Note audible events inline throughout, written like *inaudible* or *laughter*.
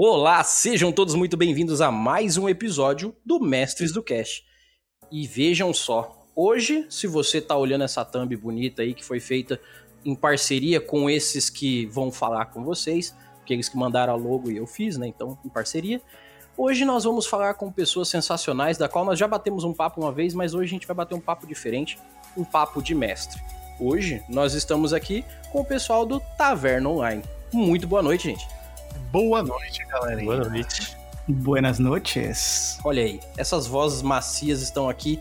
Olá, sejam todos muito bem-vindos a mais um episódio do Mestres do Cash. E vejam só, hoje, se você tá olhando essa thumb bonita aí que foi feita em parceria com esses que vão falar com vocês, porque eles que mandaram a logo e eu fiz, né? Então, em parceria. Hoje nós vamos falar com pessoas sensacionais, da qual nós já batemos um papo uma vez, mas hoje a gente vai bater um papo diferente, um papo de mestre. Hoje nós estamos aqui com o pessoal do Taverna Online. Muito boa noite, gente. Boa noite, galera. Boa noite. Buenas noches. Olha aí, essas vozes macias estão aqui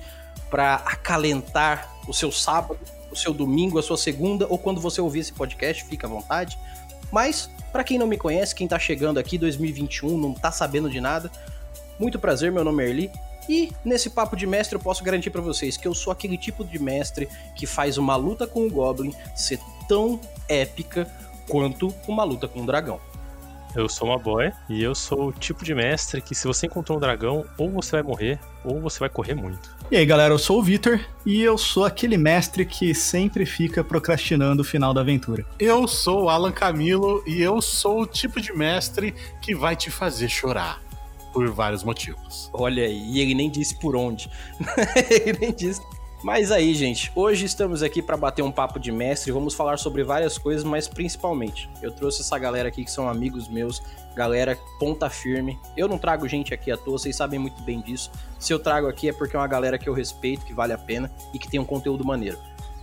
para acalentar o seu sábado, o seu domingo, a sua segunda, ou quando você ouvir esse podcast, fica à vontade. Mas, para quem não me conhece, quem tá chegando aqui 2021, não tá sabendo de nada, muito prazer, meu nome é Erli. E nesse papo de mestre eu posso garantir para vocês que eu sou aquele tipo de mestre que faz uma luta com o Goblin ser tão épica quanto uma luta com o dragão. Eu sou uma boy e eu sou o tipo de mestre que se você encontrou um dragão, ou você vai morrer, ou você vai correr muito. E aí, galera, eu sou o Vitor e eu sou aquele mestre que sempre fica procrastinando o final da aventura. Eu sou o Alan Camilo e eu sou o tipo de mestre que vai te fazer chorar. Por vários motivos. Olha aí, e ele nem disse por onde. *laughs* ele nem disse. Mas aí, gente, hoje estamos aqui para bater um papo de mestre, vamos falar sobre várias coisas, mas principalmente, eu trouxe essa galera aqui que são amigos meus, galera ponta firme. Eu não trago gente aqui à toa, vocês sabem muito bem disso. Se eu trago aqui é porque é uma galera que eu respeito, que vale a pena e que tem um conteúdo maneiro.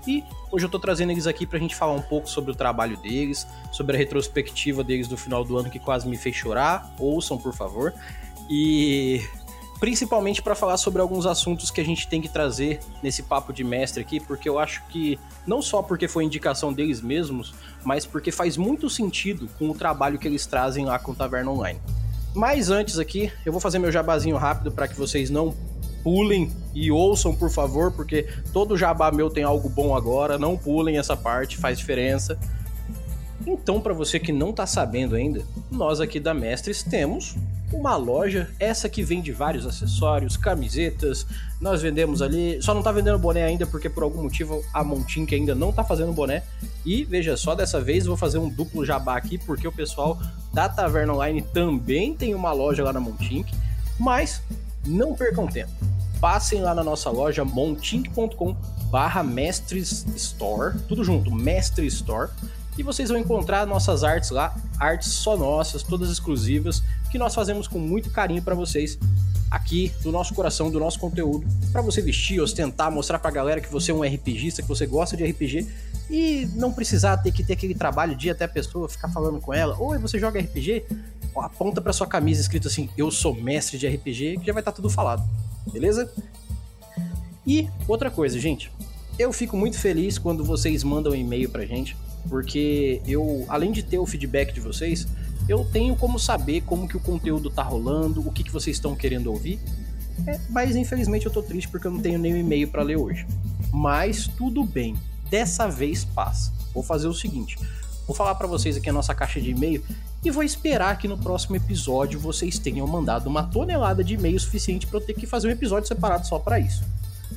E hoje eu tô trazendo eles aqui pra gente falar um pouco sobre o trabalho deles, sobre a retrospectiva deles do final do ano que quase me fez chorar. Ouçam, por favor. E principalmente para falar sobre alguns assuntos que a gente tem que trazer nesse papo de mestre aqui, porque eu acho que não só porque foi indicação deles mesmos, mas porque faz muito sentido com o trabalho que eles trazem lá com o Taverna Online. Mas antes aqui, eu vou fazer meu jabazinho rápido para que vocês não pulem e ouçam, por favor, porque todo jabá meu tem algo bom agora, não pulem essa parte, faz diferença. Então, para você que não tá sabendo ainda, nós aqui da Mestres temos uma loja, essa que vende vários acessórios, camisetas. Nós vendemos ali, só não tá vendendo boné ainda porque por algum motivo a Montink ainda não tá fazendo boné. E veja só, dessa vez vou fazer um duplo jabá aqui porque o pessoal da Taverna Online também tem uma loja lá na Montink. Mas não percam tempo. Passem lá na nossa loja montink.com barra Mestres Store, tudo junto, Mestre Store e vocês vão encontrar nossas artes lá, artes só nossas, todas exclusivas, que nós fazemos com muito carinho para vocês aqui do nosso coração, do nosso conteúdo, para você vestir, ostentar, mostrar pra galera que você é um RPGista, que você gosta de RPG e não precisar ter que ter aquele trabalho de ir até a pessoa, ficar falando com ela, oi, você joga RPG? Aponta para sua camisa escrito assim, eu sou mestre de RPG, que já vai estar tá tudo falado. Beleza? E outra coisa, gente, eu fico muito feliz quando vocês mandam um e-mail pra gente porque eu, além de ter o feedback de vocês, eu tenho como saber como que o conteúdo tá rolando, o que, que vocês estão querendo ouvir. É, mas infelizmente eu tô triste porque eu não tenho nenhum e-mail para ler hoje. Mas tudo bem, dessa vez passa. Vou fazer o seguinte, vou falar para vocês aqui a nossa caixa de e-mail e vou esperar que no próximo episódio vocês tenham mandado uma tonelada de e-mail suficiente para eu ter que fazer um episódio separado só para isso.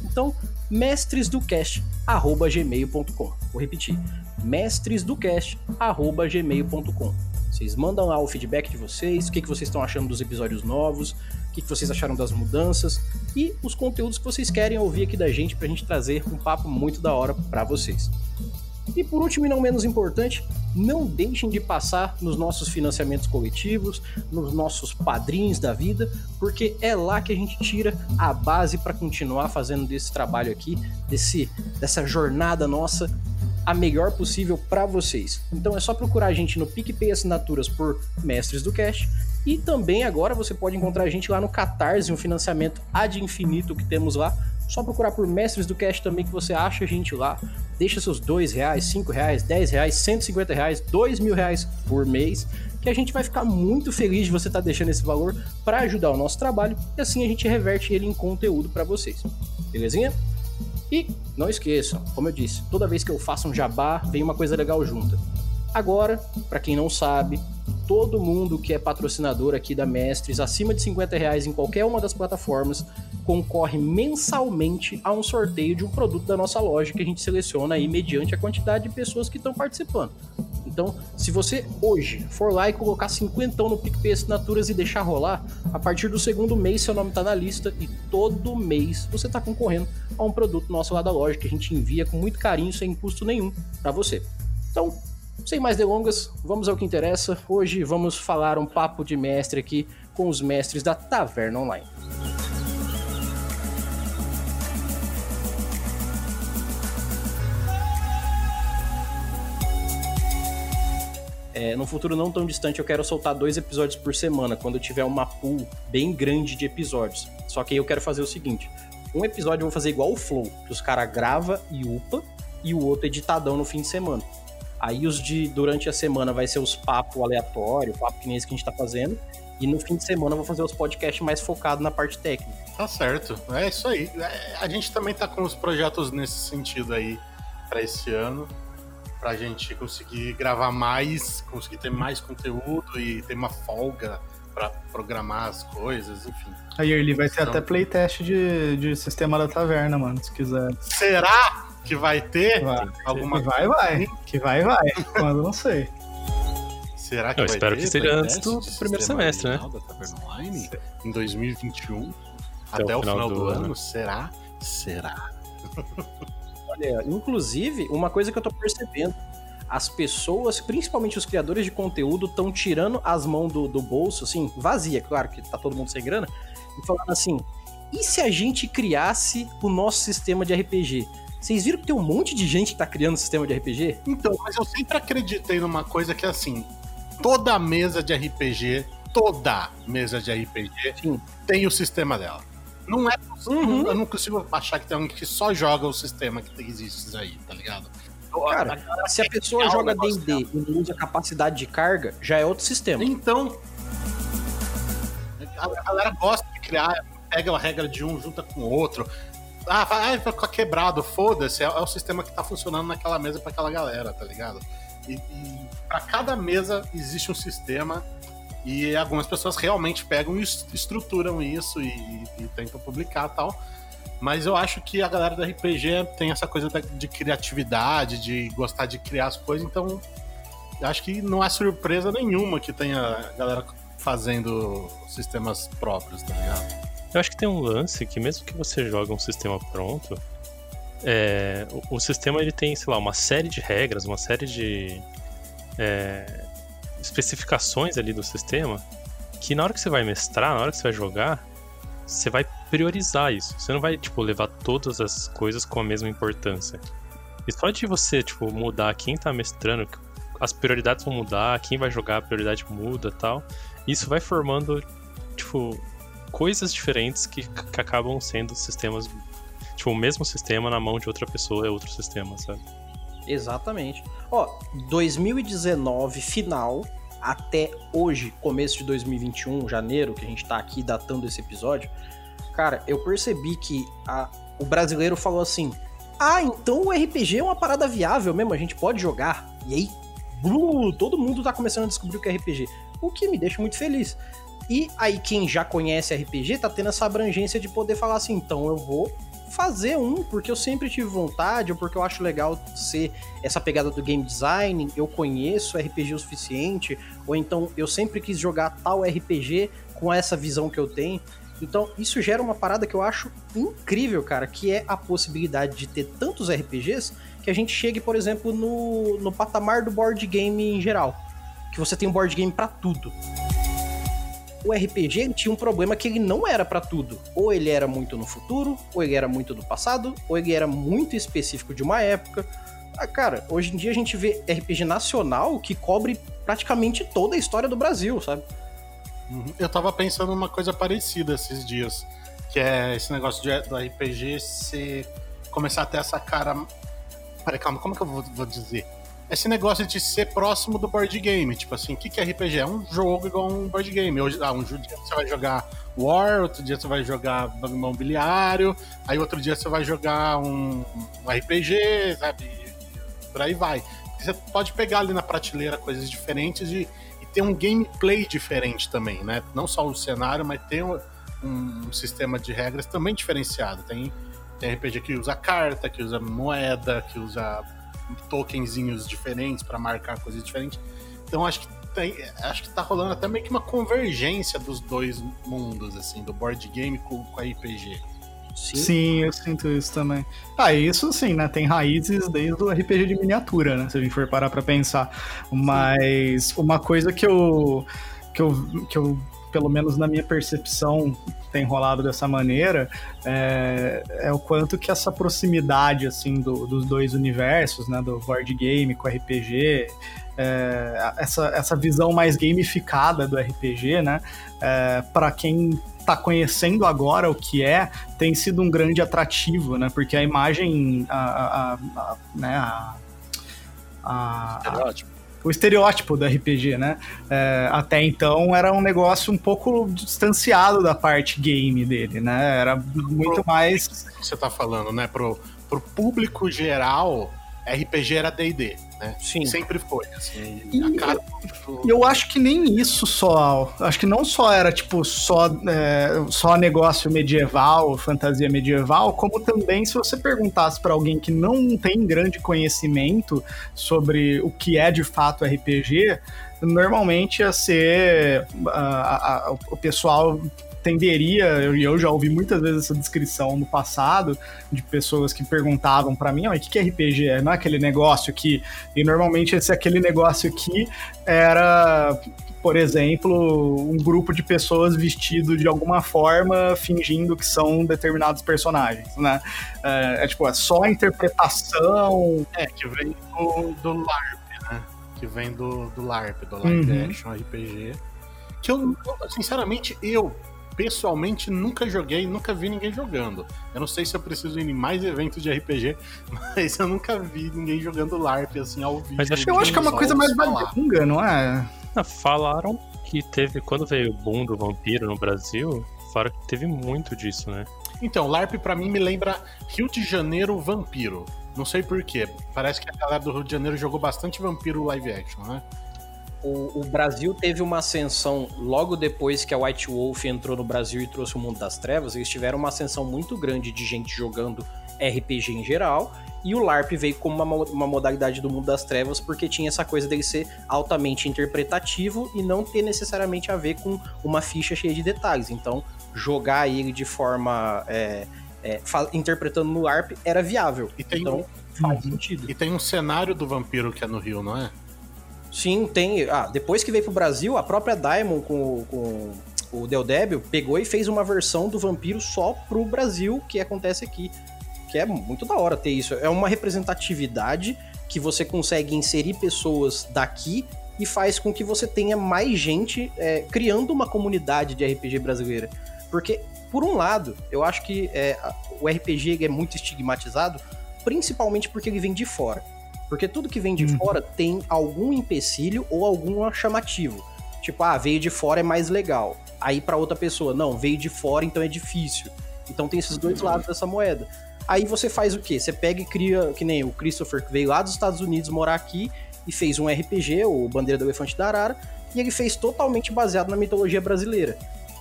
Então, mestresdocast@gmail.com. Vou repetir mestresdocast.gmail.com. Vocês mandam lá o feedback de vocês, o que, que vocês estão achando dos episódios novos, o que, que vocês acharam das mudanças e os conteúdos que vocês querem ouvir aqui da gente pra gente trazer um papo muito da hora para vocês. E por último e não menos importante, não deixem de passar nos nossos financiamentos coletivos, nos nossos padrinhos da vida, porque é lá que a gente tira a base para continuar fazendo desse trabalho aqui, desse dessa jornada nossa a melhor possível para vocês. Então é só procurar a gente no PicPay Assinaturas por Mestres do Cash. E também agora você pode encontrar a gente lá no Catarse, um financiamento ad infinito que temos lá. Só procurar por Mestres do Cash também que você acha a gente lá. Deixa seus dois reais, cinco reais, dez reais, cento e cinquenta reais, dois mil reais por mês, que a gente vai ficar muito feliz de você estar tá deixando esse valor para ajudar o nosso trabalho e assim a gente reverte ele em conteúdo para vocês. Belezinha? E não esqueçam, como eu disse, toda vez que eu faço um jabá, vem uma coisa legal junto. Agora, para quem não sabe, todo mundo que é patrocinador aqui da Mestres, acima de 50 reais em qualquer uma das plataformas, concorre mensalmente a um sorteio de um produto da nossa loja que a gente seleciona aí mediante a quantidade de pessoas que estão participando. Então, se você hoje for lá e colocar 50 no PicPay Assinaturas e deixar rolar, a partir do segundo mês seu nome tá na lista e todo mês você tá concorrendo a um produto nosso lá da loja que a gente envia com muito carinho, sem custo nenhum para você. Então, sem mais delongas, vamos ao que interessa. Hoje vamos falar um papo de mestre aqui com os mestres da Taverna Online. É, no futuro não tão distante, eu quero soltar dois episódios por semana, quando eu tiver uma pool bem grande de episódios. Só que aí eu quero fazer o seguinte: um episódio eu vou fazer igual o Flow, que os caras grava e upa, e o outro editadão no fim de semana. Aí os de durante a semana vai ser os papos aleatórios, papo que nem esse que a gente tá fazendo. E no fim de semana eu vou fazer os podcasts mais focados na parte técnica. Tá certo. É isso aí. É, a gente também tá com os projetos nesse sentido aí para esse ano pra gente conseguir gravar mais, conseguir ter mais conteúdo e ter uma folga para programar as coisas, enfim. Aí ele vai ter então... até playtest de, de sistema da taverna, mano, se quiser. Será que vai ter vai, alguma Vai, vai. Que vai, vai. Quando não sei. Será que Eu vai espero ter que seja antes do primeiro semestre, né? Da Taverna Online, em 2021, até, até o final, final do, do ano. ano. Será? Será? *laughs* Olha, inclusive, uma coisa que eu tô percebendo, as pessoas, principalmente os criadores de conteúdo, estão tirando as mãos do, do bolso, assim, vazia, claro que tá todo mundo sem grana, e falando assim: e se a gente criasse o nosso sistema de RPG? Vocês viram que tem um monte de gente que tá criando sistema de RPG? Então, mas eu sempre acreditei numa coisa que é assim: toda mesa de RPG, toda mesa de RPG Sim. tem o sistema dela. Não é uhum. Eu não consigo achar que tem alguém que só joga o sistema que existe aí, tá ligado? Cara, se a pessoa joga D&D e não usa capacidade de carga, já é outro sistema. Então, a galera gosta de criar, pega a regra de um, junta com o outro. Ah, vai, vai ficar quebrado, foda-se, é, é, o sistema que tá funcionando naquela mesa para aquela galera, tá ligado? E, e para cada mesa existe um sistema e algumas pessoas realmente pegam e estruturam isso e, e tentam publicar tal. Mas eu acho que a galera do RPG tem essa coisa de criatividade, de gostar de criar as coisas, então acho que não há surpresa nenhuma que tenha galera fazendo sistemas próprios, tá ligado? Eu acho que tem um lance que mesmo que você jogue um sistema pronto, é, o, o, sistema ele tem, sei lá, uma série de regras, uma série de é, especificações ali do sistema que na hora que você vai mestrar, na hora que você vai jogar, você vai priorizar isso. Você não vai, tipo, levar todas as coisas com a mesma importância. E só de você, tipo, mudar quem tá mestrando, as prioridades vão mudar, quem vai jogar, a prioridade muda tal. Isso vai formando, tipo, coisas diferentes que, que acabam sendo sistemas. Tipo, o mesmo sistema na mão de outra pessoa é outro sistema, sabe? Exatamente. Ó, 2019 final até hoje, começo de 2021, janeiro, que a gente tá aqui datando esse episódio, cara, eu percebi que a, o brasileiro falou assim: ah, então o RPG é uma parada viável mesmo, a gente pode jogar. E aí, blu, todo mundo tá começando a descobrir o que é RPG. O que me deixa muito feliz. E aí, quem já conhece RPG tá tendo essa abrangência de poder falar assim: então eu vou fazer um, porque eu sempre tive vontade, ou porque eu acho legal ser essa pegada do game design, eu conheço RPG o suficiente, ou então eu sempre quis jogar tal RPG com essa visão que eu tenho. Então, isso gera uma parada que eu acho incrível, cara, que é a possibilidade de ter tantos RPGs que a gente chegue, por exemplo, no, no patamar do board game em geral. Que você tem um board game para tudo o RPG tinha um problema que ele não era para tudo. Ou ele era muito no futuro, ou ele era muito do passado, ou ele era muito específico de uma época. Ah, cara, hoje em dia a gente vê RPG nacional que cobre praticamente toda a história do Brasil, sabe? Uhum. Eu tava pensando uma coisa parecida esses dias, que é esse negócio de, do RPG ser começar a ter essa cara. Peraí, calma, como que eu vou, vou dizer? Esse negócio de ser próximo do board game. Tipo assim, o que, que é RPG? É um jogo igual um board game. Hoje, ah, um dia você vai jogar War, outro dia você vai jogar Banco Imobiliário, aí outro dia você vai jogar um, um RPG, sabe? Por aí vai. Você pode pegar ali na prateleira coisas diferentes e, e ter um gameplay diferente também, né? Não só o cenário, mas ter um, um sistema de regras também diferenciado. Tem, tem RPG que usa carta, que usa moeda, que usa tokenzinhos diferentes para marcar coisas diferentes. Então acho que tem, acho que tá rolando até meio que uma convergência dos dois mundos, assim, do board game com, com a RPG. Sim. sim. eu sinto isso também. Ah, isso sim, né? Tem raízes desde o RPG de miniatura, né? Se a gente for parar pra pensar. Mas sim. uma coisa que eu, que eu, que eu pelo menos na minha percepção, tem rolado dessa maneira, é, é o quanto que essa proximidade, assim, do, dos dois universos, né, do board game com RPG, é, essa, essa visão mais gamificada do RPG, né, é, para quem está conhecendo agora o que é, tem sido um grande atrativo, né, porque a imagem, a, a, a né, a, a, a o estereótipo do RPG, né? É, até então era um negócio um pouco distanciado da parte game dele, né? Era muito pro, mais. Você tá falando, né? Pro, pro público geral, RPG era DD né? Sim. Sempre foi, assim. E, cara... Eu acho que nem isso só. Acho que não só era, tipo, só, é, só negócio medieval, fantasia medieval, como também se você perguntasse para alguém que não tem grande conhecimento sobre o que é de fato RPG, normalmente ia ser a, a, o pessoal tenderia, e eu já ouvi muitas vezes essa descrição no passado, de pessoas que perguntavam para mim, o que, que é RPG? É, não é aquele negócio que. E normalmente esse aquele negócio aqui era por exemplo, um grupo de pessoas vestido de alguma forma, fingindo que são determinados personagens, né? É, é tipo, é só a interpretação. É, que vem do, do LARP, né? Que vem do, do LARP, do Live uhum. Action RPG. Que eu, sinceramente, eu pessoalmente nunca joguei, nunca vi ninguém jogando. Eu não sei se eu preciso ir em mais eventos de RPG, *laughs* mas eu nunca vi ninguém jogando LARP assim ao vivo. Mas acho eu acho que é uma coisa mais vagabunda, não é? Não, falaram que teve, quando veio o boom do vampiro no Brasil, falaram que teve muito disso, né? Então, LARP para mim me lembra Rio de Janeiro Vampiro. Não sei porquê. Parece que a galera do Rio de Janeiro jogou bastante vampiro live action, né? O, o, Brasil teve uma ascensão logo depois que a White Wolf entrou no Brasil e trouxe o mundo das trevas. Eles tiveram uma ascensão muito grande de gente jogando RPG em geral. E o LARP veio como uma, uma modalidade do mundo das trevas porque tinha essa coisa dele ser altamente interpretativo e não ter necessariamente a ver com uma ficha cheia de detalhes. Então, jogar ele de forma. É, é, interpretando no LARP era viável. E tem então, um... faz sentido. E tem um cenário do vampiro que é no Rio, não é? Sim, tem. Ah, depois que veio pro Brasil, a própria Diamond com, com o Del pegou e fez uma versão do vampiro só pro Brasil, que acontece aqui. Que é muito da hora ter isso. É uma representatividade que você consegue inserir pessoas daqui e faz com que você tenha mais gente é, criando uma comunidade de RPG brasileira. Porque, por um lado, eu acho que é, o RPG é muito estigmatizado, principalmente porque ele vem de fora. Porque tudo que vem de uhum. fora tem algum empecilho ou algum chamativo. Tipo, ah, veio de fora é mais legal. Aí para outra pessoa, não, veio de fora, então é difícil. Então tem esses dois lados dessa moeda. Aí você faz o quê? Você pega e cria, que nem o Christopher, que veio lá dos Estados Unidos morar aqui e fez um RPG, o Bandeira do Elefante da Arara, e ele fez totalmente baseado na mitologia brasileira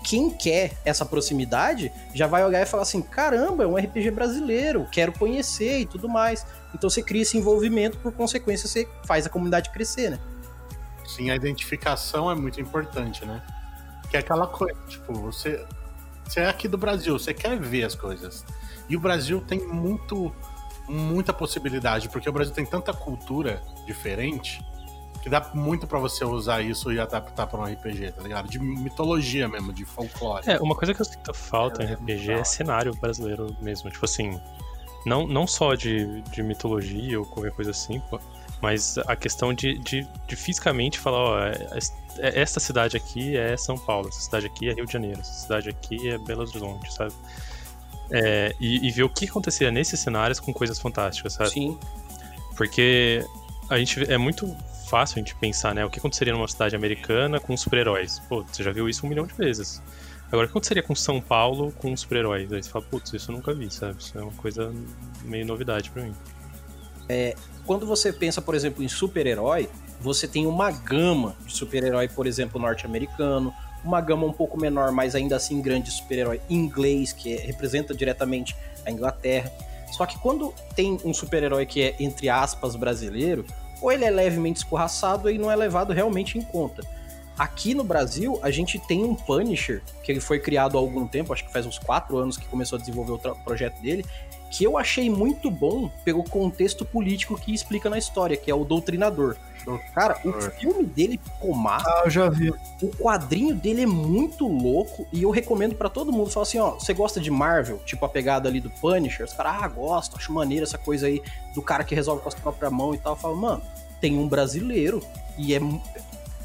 quem quer essa proximidade já vai olhar e falar assim: caramba, é um RPG brasileiro, quero conhecer e tudo mais. Então você cria esse envolvimento, por consequência, você faz a comunidade crescer, né? Sim, a identificação é muito importante, né? Que é aquela coisa, tipo, você, você é aqui do Brasil, você quer ver as coisas. E o Brasil tem muito, muita possibilidade, porque o Brasil tem tanta cultura diferente que dá muito para você usar isso e adaptar para um RPG, tá ligado? De mitologia mesmo, de folclore. É, uma coisa que eu sinto falta é, em RPG é cenário brasileiro mesmo. Tipo assim, não, não só de, de mitologia ou qualquer coisa assim, mas a questão de, de, de fisicamente falar, ó, é, é, essa cidade aqui é São Paulo, essa cidade aqui é Rio de Janeiro, essa cidade aqui é Belo Horizonte, sabe? É, e, e ver o que acontecia nesses cenários com coisas fantásticas, sabe? Sim. Porque a gente é muito fácil a gente pensar, né? O que aconteceria numa cidade americana com super-heróis? Pô, você já viu isso um milhão de vezes. Agora, o que aconteceria com São Paulo com super-heróis? Aí você fala, putz, isso eu nunca vi, sabe? Isso é uma coisa meio novidade para mim. É, quando você pensa, por exemplo, em super-herói, você tem uma gama de super-herói, por exemplo, norte-americano, uma gama um pouco menor, mas ainda assim grande super-herói inglês, que representa diretamente a Inglaterra. Só que quando tem um super-herói que é, entre aspas, brasileiro, ou ele é levemente escorraçado e não é levado realmente em conta. Aqui no Brasil, a gente tem um Punisher, que ele foi criado há algum tempo, acho que faz uns quatro anos que começou a desenvolver o projeto dele, que eu achei muito bom pelo contexto político que explica na história, que é o Doutrinador. Cara, o filme dele ficou massa. Ah, eu já vi. O quadrinho dele é muito louco e eu recomendo para todo mundo. Fala assim, ó, você gosta de Marvel? Tipo a pegada ali do Punisher? Os caras, ah, gosto, acho maneiro essa coisa aí do cara que resolve com a própria mão e tal. Eu falo, mano, tem um brasileiro e é,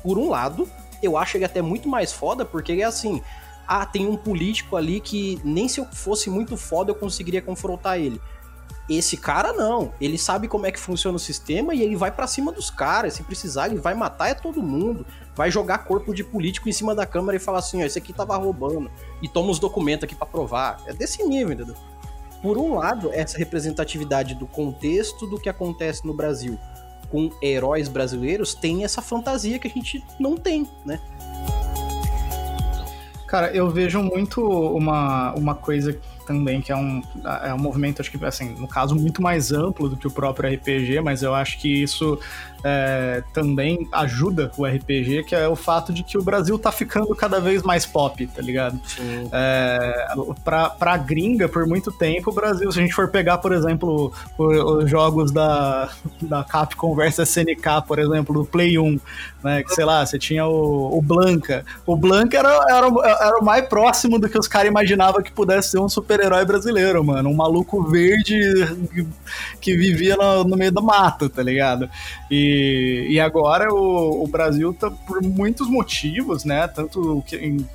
por um lado, eu acho ele até muito mais foda porque ele é assim, ah, tem um político ali que nem se eu fosse muito foda eu conseguiria confrontar ele. Esse cara não, ele sabe como é que funciona o sistema e ele vai para cima dos caras, se precisar ele vai matar é todo mundo, vai jogar corpo de político em cima da câmera e falar assim, ó, esse aqui tava roubando e toma os documentos aqui para provar. É desse nível, entendeu? Por um lado, essa representatividade do contexto do que acontece no Brasil com heróis brasileiros tem essa fantasia que a gente não tem, né? Cara, eu vejo muito uma, uma coisa também, que é um, é um movimento, acho que, assim, no caso, muito mais amplo do que o próprio RPG, mas eu acho que isso é, também ajuda o RPG, que é o fato de que o Brasil tá ficando cada vez mais pop, tá ligado? É, pra, pra gringa, por muito tempo, o Brasil, se a gente for pegar, por exemplo, os jogos da, da Capcom vs SNK, por exemplo, do Play 1, né, que sei lá, você tinha o, o Blanca. O Blanca era, era, era o mais próximo do que os caras imaginavam que pudesse ser um super-herói brasileiro, mano. Um maluco verde que vivia no, no meio do mato, tá ligado? E e, agora o, o, Brasil tá por muitos motivos, né? Tanto que, em,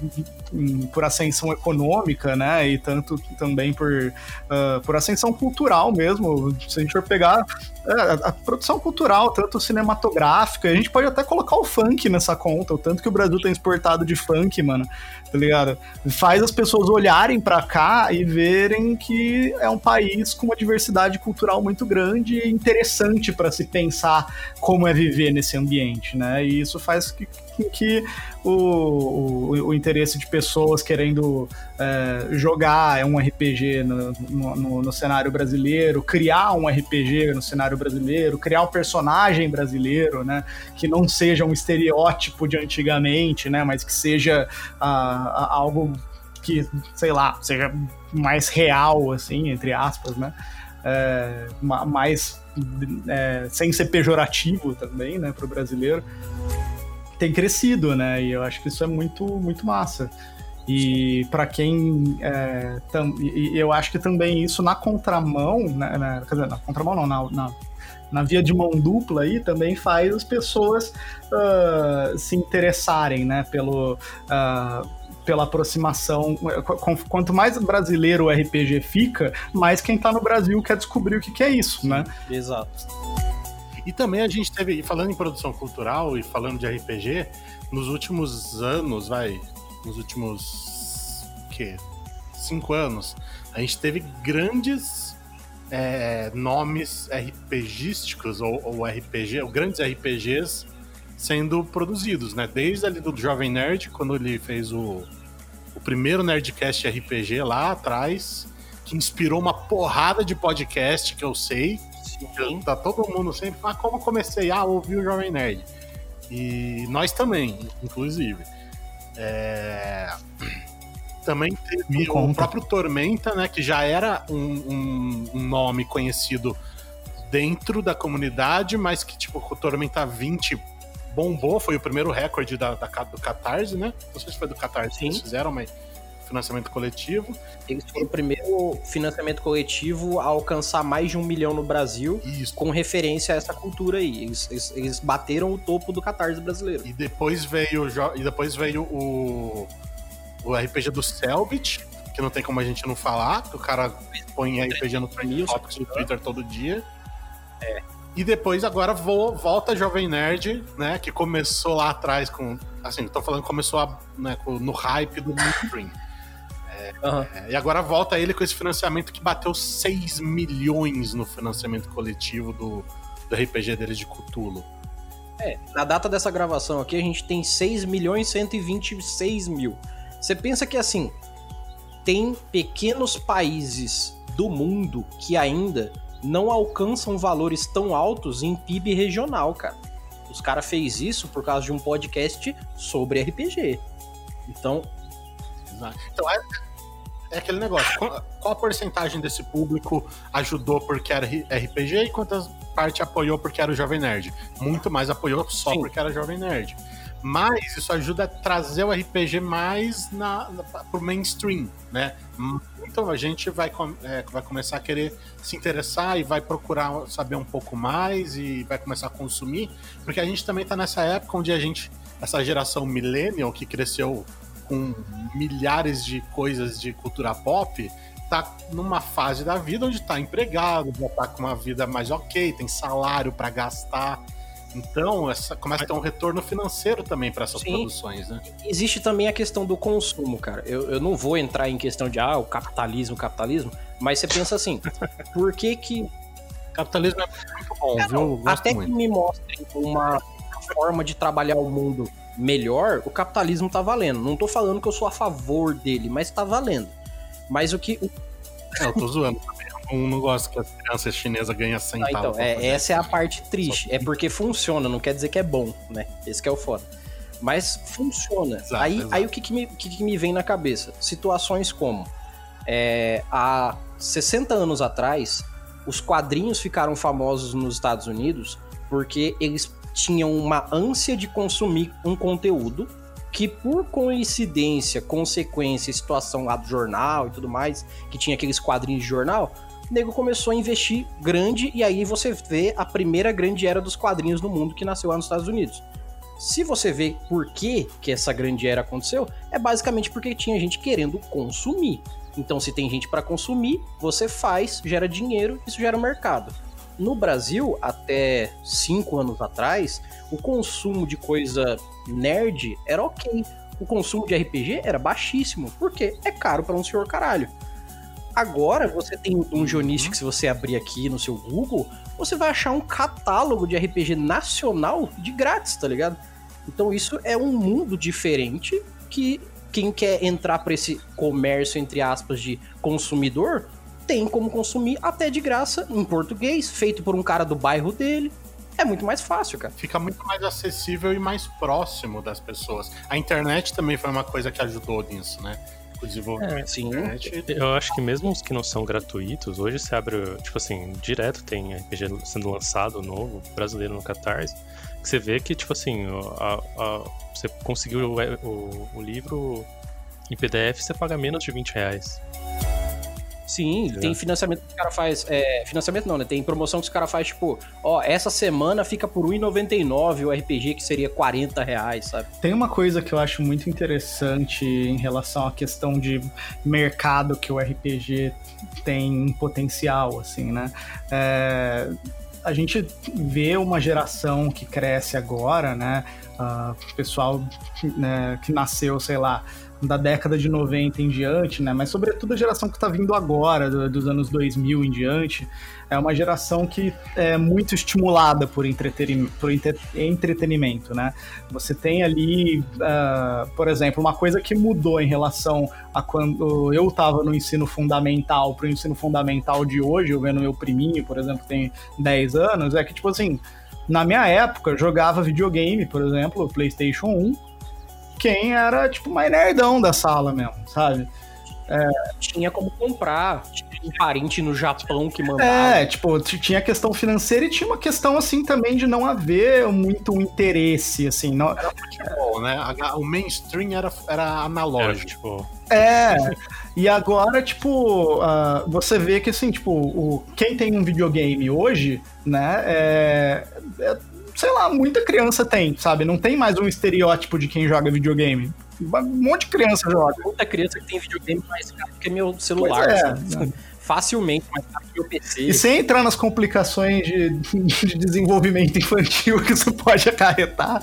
em, por ascensão econômica, né? E tanto também por, uh, por ascensão cultural mesmo. Se a gente for pegar é, a produção cultural, tanto cinematográfica, a gente pode até colocar o funk nessa conta, o tanto que o Brasil tem exportado de funk, mano, tá ligado? Faz as pessoas olharem para cá e verem que é um país com uma diversidade cultural muito grande e interessante para se pensar como é viver nesse ambiente, né? E isso faz que, que o, o, o, interesse de pessoas querendo é, jogar um RPG no, no, no, cenário brasileiro, criar um RPG no cenário brasileiro, criar um personagem brasileiro, né? Que não seja um estereótipo de antigamente, né? Mas que seja algo que, sei lá, seja mais real, assim, entre aspas, né? É, mais é, sem ser pejorativo também, né, para o brasileiro, tem crescido, né? E eu acho que isso é muito, muito massa. E para quem. É, tam, e eu acho que também isso na contramão, né, na, quer dizer, na contramão não, na, na, na, via de mão dupla aí, também faz as pessoas uh, se interessarem, né, pelo. Uh, pela aproximação. Quanto mais brasileiro o RPG fica, mais quem tá no Brasil quer descobrir o que, que é isso, né? Exato. E também a gente teve, falando em produção cultural e falando de RPG, nos últimos anos, vai, nos últimos que cinco anos, a gente teve grandes é, nomes RPGísticos ou, ou RPG, ou grandes RPGs sendo produzidos, né? Desde ali do Jovem Nerd, quando ele fez o, o primeiro Nerdcast RPG lá atrás, que inspirou uma porrada de podcast que eu sei. Sim. Tá todo mundo sempre. Ah, como comecei? Ah, ouvi o Jovem Nerd. E nós também, inclusive. É... Também teve o próprio Tormenta, né? Que já era um, um, um, nome conhecido dentro da comunidade, mas que, tipo, o Tormenta 20 bombou, foi o primeiro recorde da, da, do Catarse, né? Não sei se foi do Catarse Sim. que eles fizeram, mas financiamento coletivo. Eles foram o primeiro financiamento coletivo a alcançar mais de um milhão no Brasil, Isso. com referência a essa cultura aí. Eles, eles, eles, bateram o topo do Catarse brasileiro. E depois veio, e depois veio o, o RPG do Selbit, que não tem como a gente não falar, que o cara põe RPG no Trending Topics no Twitter todo dia. É. E depois agora vou, volta Jovem Nerd, né? Que começou lá atrás com. Assim, tô falando que começou a, né, no hype do mainstream. Uhum. É, e agora volta ele com esse financiamento que bateu 6 milhões no financiamento coletivo do, do RPG deles de Cthulhu. É, na data dessa gravação aqui a gente tem 6 milhões e 126 mil. Você pensa que assim, tem pequenos países do mundo que ainda não alcançam valores tão altos em PIB regional, cara. Os caras fez isso por causa de um podcast sobre RPG. Então, então é, aquele negócio. Qual, qual, a porcentagem desse público ajudou porque era RPG e quantas parte apoiou porque era o Jovem Nerd? Muito mais apoiou só Sim. porque era Jovem Nerd. Mas isso ajuda a trazer o RPG mais na, na, pro mainstream, né? Então a gente vai, é, vai começar a querer se interessar e vai procurar saber um pouco mais e vai começar a consumir, porque a gente também tá nessa época onde a gente, essa geração millennial que cresceu com milhares de coisas de cultura pop, tá numa fase da vida onde tá empregado, já tá com uma vida mais ok, tem salário para gastar. Então, essa, começa a ter um retorno financeiro também para essas Sim. produções, né? Existe também a questão do consumo, cara. Eu, eu não vou entrar em questão de, ah, o capitalismo, o capitalismo, mas você pensa assim, *laughs* por que que... Capitalismo é muito bom, viu? Até muito. que me mostrem uma forma de trabalhar o mundo melhor, o capitalismo tá valendo. Não tô falando que eu sou a favor dele, mas tá valendo. Mas o que. É, eu tô zoando também. Eu não gosto que as crianças chinesas ganhem centavos. Ah, então, é, essa é a parte triste. É porque funciona, não quer dizer que é bom, né? Esse que é o foda. Mas funciona. Exato, aí, exato. aí o que, que, me, que, que me vem na cabeça? Situações como. É, há 60 anos atrás, os quadrinhos ficaram famosos nos Estados Unidos porque eles tinham uma ânsia de consumir um conteúdo que por coincidência, consequência, situação lá do jornal e tudo mais, que tinha aqueles quadrinhos de jornal, o nego começou a investir grande e aí você vê a primeira grande era dos quadrinhos no mundo que nasceu lá nos Estados Unidos. Se você vê por que, que essa grande era aconteceu, é basicamente porque tinha gente querendo consumir. Então, se tem gente para consumir, você faz, gera dinheiro, isso gera mercado. No Brasil, até cinco anos atrás, o consumo de coisa nerd era ok. O consumo de RPG era baixíssimo, porque é caro para um senhor caralho. Agora você tem um Jonist que se você abrir aqui no seu Google, você vai achar um catálogo de RPG nacional de grátis, tá ligado? Então isso é um mundo diferente que quem quer entrar para esse comércio entre aspas de consumidor tem como consumir até de graça em português, feito por um cara do bairro dele. É muito mais fácil, cara. Fica muito mais acessível e mais próximo das pessoas. A internet também foi uma coisa que ajudou nisso, né? O desenvolvimento é, sim. Internet. Eu acho que mesmo os que não são gratuitos, hoje você abre, tipo assim, direto tem RPG sendo lançado novo, brasileiro no Catarse, que você vê que, tipo assim, a, a, você conseguiu o, o, o livro em PDF, você paga menos de 20 reais. Sim, é. tem financiamento que os cara faz. É, financiamento não, né? Tem promoção que os cara faz, tipo, ó, essa semana fica por R$1,99 o RPG que seria 40 reais, sabe? Tem uma coisa que eu acho muito interessante em relação à questão de mercado que o RPG tem potencial, assim, né? É, a gente vê uma geração que cresce agora, né? Uh, pessoal né, que nasceu, sei lá, da década de 90 em diante, né? Mas sobretudo a geração que está vindo agora, do, dos anos 2000 em diante, é uma geração que é muito estimulada por, entretenimento, por entretenimento, né? Você tem ali, uh, por exemplo, uma coisa que mudou em relação a quando eu estava no ensino fundamental para o ensino fundamental de hoje, eu vendo meu priminho, por exemplo, que tem 10 anos, é que, tipo assim, na minha época, jogava videogame, por exemplo, PlayStation 1, quem era, tipo, mais nerdão da sala mesmo, sabe? É, tinha como comprar, tinha um parente no Japão que mandava. É, tipo, tinha questão financeira e tinha uma questão, assim, também de não haver muito interesse, assim. Não... Era futebol, né? O mainstream era, era analógico. É, e agora, tipo, uh, você vê que, assim, tipo, o, quem tem um videogame hoje, né, é, é sei lá, muita criança tem, sabe? Não tem mais um estereótipo de quem joga videogame. Um monte de criança joga. Muita criança que tem videogame mais caro que meu celular. É, né? Facilmente mais caro que o PC. E sem entrar nas complicações de, *laughs* de, desenvolvimento infantil que isso pode acarretar,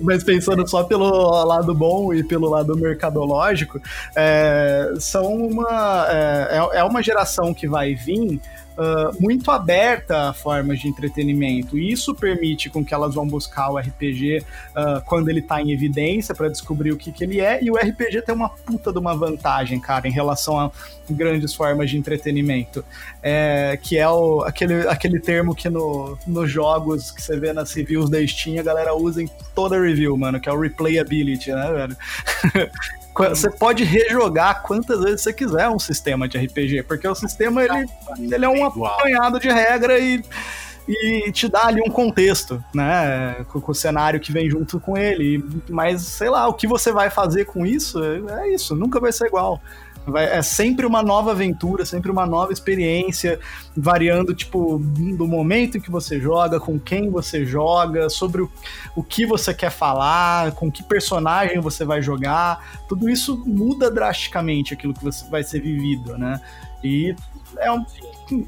mas pensando só pelo lado bom e pelo lado mercadológico, é, são uma, é, é, é uma geração que vai vir uh, muito aberta a formas de entretenimento. E isso permite com que elas vão buscar o RPG uh, quando ele está em evidência para descobrir o que, que ele é. E o RPG tem uma puta de uma vantagem, cara, em relação a grandes formas de entretenimento. É, que é o, aquele, aquele termo que no, nos jogos que você vê nas reviews da Steam a galera usa em toda review, mano, que é o replayability, né, velho? *laughs* Você pode rejogar quantas vezes você quiser um sistema de RPG, porque o sistema ele, ele é um apanhado de regra e, e te dá ali um contexto, né? Com, com, o cenário que vem junto com ele. Mas, sei lá, o que você vai fazer com isso é isso, nunca vai ser igual. Vai, é sempre uma nova aventura, sempre uma nova experiência, variando, tipo, do momento em que você joga, com quem você joga, sobre o, o que você quer falar, com que personagem você vai jogar. Tudo isso muda drasticamente aquilo que você vai ser vivido, né? E é um,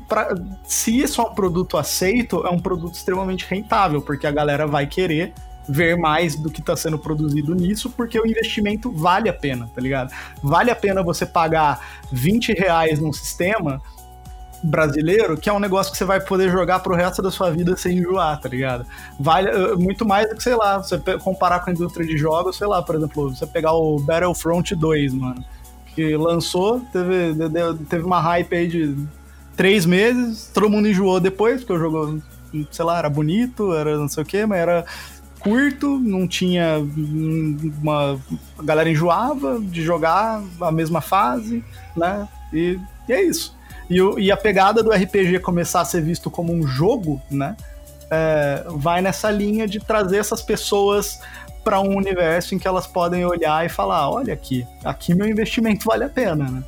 pra, se isso é um produto aceito, é um produto extremamente rentável, porque a galera vai querer ver mais do que está sendo produzido nisso, porque o investimento vale a pena, tá ligado? Vale a pena você pagar 20 reais num sistema brasileiro, que é um negócio que você vai poder jogar pro resto da sua vida sem enjoar, tá ligado? Vale uh, muito mais do que, sei lá, você comparar com a indústria de jogos, sei lá, por exemplo, você pegar o Battlefront 2, mano, que lançou, teve, teve uma hype aí de três meses, todo mundo enjoou depois, porque o jogo, sei lá, era bonito, era não sei o que, mas era curto, não tinha uma. A galera enjoava de jogar a mesma fase, né? E, e é isso. E, e, a pegada do RPG começar a ser visto como um jogo, né? É, vai nessa linha de trazer essas pessoas para um universo em que elas podem olhar e falar: olha aqui, aqui meu investimento vale a pena, né?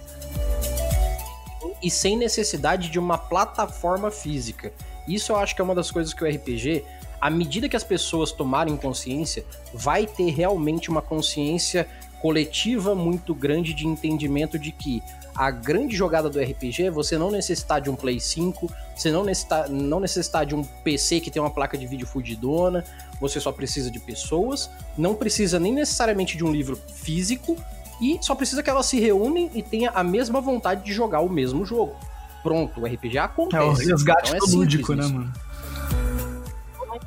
E sem necessidade de uma plataforma física. Isso eu acho que é uma das coisas que o RPG à medida que as pessoas tomarem consciência, vai ter realmente uma consciência coletiva muito grande de entendimento de que a grande jogada do RPG é você não necessitar de um Play 5, você não necessitar, não necessitar de um PC que tem uma placa de vídeo fudidona, você só precisa de pessoas, não precisa nem necessariamente de um livro físico, e só precisa que elas se reúnem e tenham a mesma vontade de jogar o mesmo jogo. Pronto, o RPG acontece. É o resgate então é lúdico, né, mano?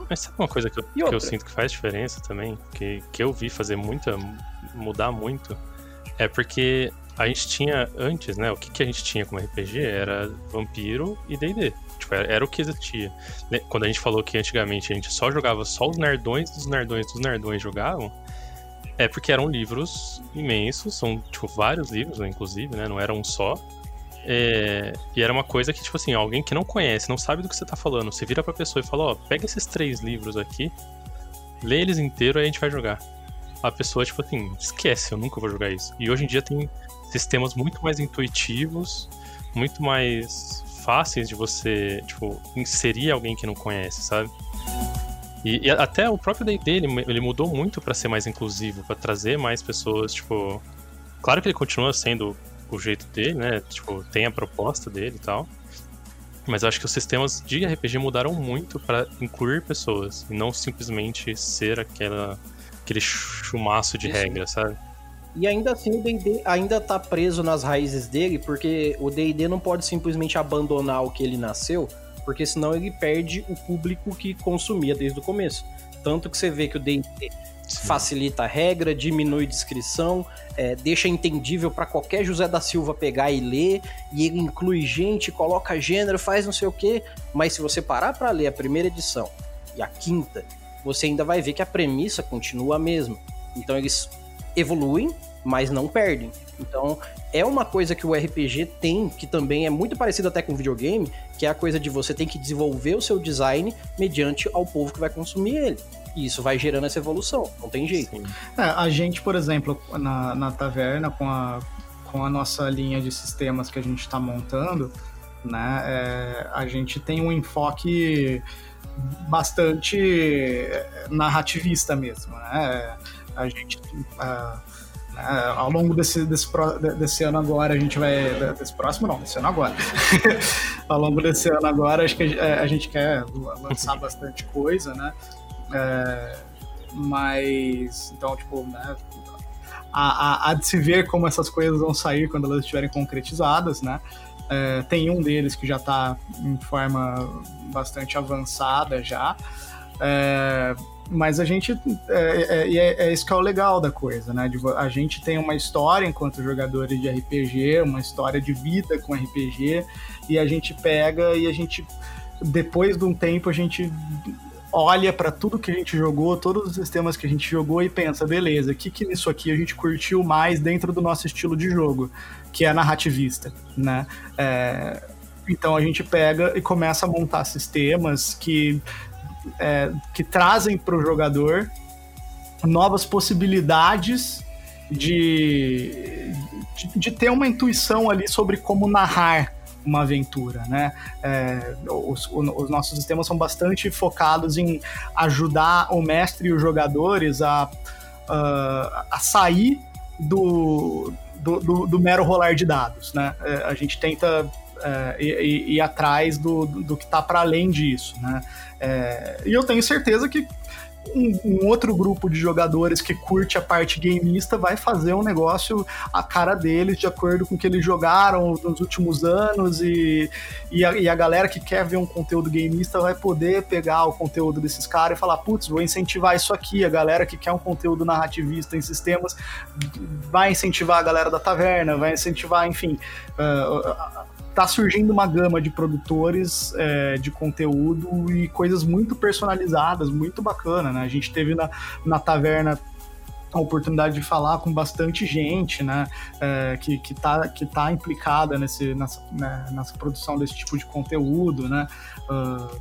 Mas sabe uma coisa que eu, que eu, sinto que faz diferença também, que, que eu vi fazer muita. mudar muito, é porque a gente tinha antes, né? O que, que a gente tinha como RPG era Vampiro e DD. Tipo, era, era, o que existia. Né, quando a gente falou que antigamente a gente só jogava só os nerdões dos nerdões dos nerdões jogavam, é porque eram livros imensos, são tipo vários livros, né, inclusive, né? Não era um só. É, e era uma coisa que, tipo assim, alguém que não conhece, não sabe do que você tá falando, você vira pra pessoa e fala, ó, pega esses três livros aqui, lê eles inteiros e a gente vai jogar. A pessoa, tipo assim, esquece, eu nunca vou jogar isso. E hoje em dia tem sistemas muito mais intuitivos, muito mais fáceis de você, tipo, inserir alguém que não conhece, sabe? E, e até o próprio D&D, ele, ele mudou muito para ser mais inclusivo, para trazer mais pessoas, tipo... Claro que ele continua sendo o jeito dele, né? Tipo, tem a proposta dele e tal. Mas eu acho que os sistemas de RPG mudaram muito para incluir pessoas e não simplesmente ser aquela, aquele chumaço de regras, sabe? E ainda assim o D&D ainda tá preso nas raízes dele, porque o D&D não pode simplesmente abandonar o que ele nasceu, porque senão ele perde o público que consumia desde o começo. Tanto que você vê que o D&D facilita a regra, diminui descrição, é, deixa entendível para qualquer José da Silva pegar e ler, e ele inclui gente, coloca gênero, faz não sei o que, mas se você parar para ler a primeira edição e a quinta, você ainda vai ver que a premissa continua a mesma. Então eles evoluem, mas não perdem. Então é uma coisa que o RPG tem, que também é muito parecido até com o videogame, que é a coisa de você tem que desenvolver o seu design mediante ao povo que vai consumir ele. E isso vai gerando essa evolução, não tem jeito. É, a gente, por exemplo, na, na taverna, com a, com a nossa linha de sistemas que a gente está montando, né, é, a gente tem um enfoque bastante é, narrativista mesmo, né? A gente né, ao longo desse, desse, desse ano agora a gente vai desse próximo não, desse ano agora. *laughs* ao longo desse ano agora acho que a, a gente quer lançar bastante coisa, né? É, mas, então, tipo, né, há, há, de se ver como essas coisas vão sair quando elas estiverem concretizadas, né? É, tem um deles que já está em forma bastante avançada já. É, mas a gente. É, é, é, é, isso que é o legal da coisa, né? A gente tem uma história enquanto jogadores de RPG, uma história de vida com RPG, e a gente pega e a gente. Depois de um tempo, a gente olha para tudo que a gente jogou, todos os sistemas que a gente jogou e pensa, beleza, o que, que nisso aqui a gente curtiu mais dentro do nosso estilo de jogo, que é narrativista, né? É, então a gente pega e começa a montar sistemas que é, que trazem para o jogador novas possibilidades de, de, de, ter uma intuição ali sobre como narrar uma aventura, né? É, os, os, nossos sistemas são bastante focados em ajudar o mestre e os jogadores a, a, a sair do, do, do, do, mero rolar de dados, né? É, a gente tenta é, ir, ir, atrás do, do que está para além disso, né? É, e eu tenho certeza que um, um, outro grupo de jogadores que curte a parte gameista vai fazer um negócio a cara deles, de acordo com o que eles jogaram nos últimos anos, e, e, a, e a galera que quer ver um conteúdo gameista vai poder pegar o conteúdo desses caras e falar: putz, vou incentivar isso aqui. A galera que quer um conteúdo narrativista em sistemas vai incentivar a galera da taverna, vai incentivar, enfim. Uh, tá surgindo uma gama de produtores é, de conteúdo e coisas muito personalizadas, muito bacana, né? A gente teve na, na taverna a oportunidade de falar com bastante gente, né, é, que, que, tá, que tá implicada nesse, nessa, né, nessa produção desse tipo de conteúdo, né, uh,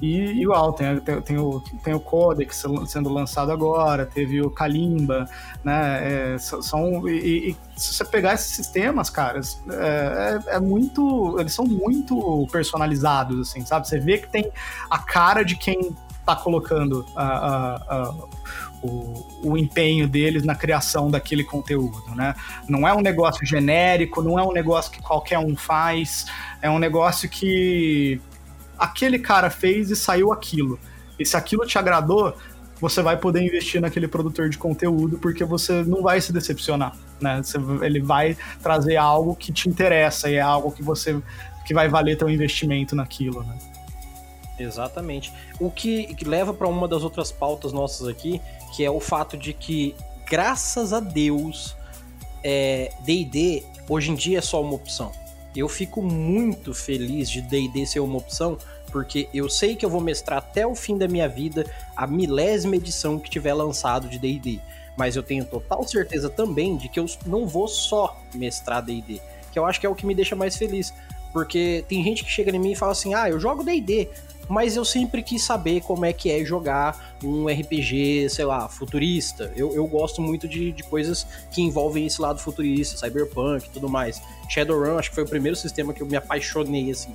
e igual, tem, tem, tem, o, tem o Codex sendo lançado agora, teve o Kalimba, né? É, são, e, e, se você pegar esses sistemas, caras, é, é, é, muito. Eles são muito personalizados, assim, sabe? Você vê que tem a cara de quem tá colocando a, a, a o, o, empenho deles na criação daquele conteúdo, né? Não é um negócio genérico, não é um negócio que qualquer um faz, é um negócio que aquele cara fez e saiu aquilo. E se aquilo te agradou, você vai poder investir naquele produtor de conteúdo porque você não vai se decepcionar, né? Você, ele vai trazer algo que te interessa e é algo que você que vai valer teu investimento naquilo, né? Exatamente. O que, leva para uma das outras pautas nossas aqui, que é o fato de que, graças a Deus, D&D é, hoje em dia é só uma opção. Eu fico muito feliz de D&D ser uma opção, porque eu sei que eu vou mestrar até o fim da minha vida a milésima edição que tiver lançado de D&D. Mas eu tenho total certeza também de que eu não vou só mestrar D&D, que eu acho que é o que me deixa mais feliz. Porque tem gente que chega em mim e fala assim, ah, eu jogo D&D, mas eu sempre quis saber como é que é jogar um RPG, sei lá, futurista. Eu, eu gosto muito de, de coisas que envolvem esse lado futurista, cyberpunk e tudo mais. Shadowrun acho que foi o primeiro sistema que eu me apaixonei, assim.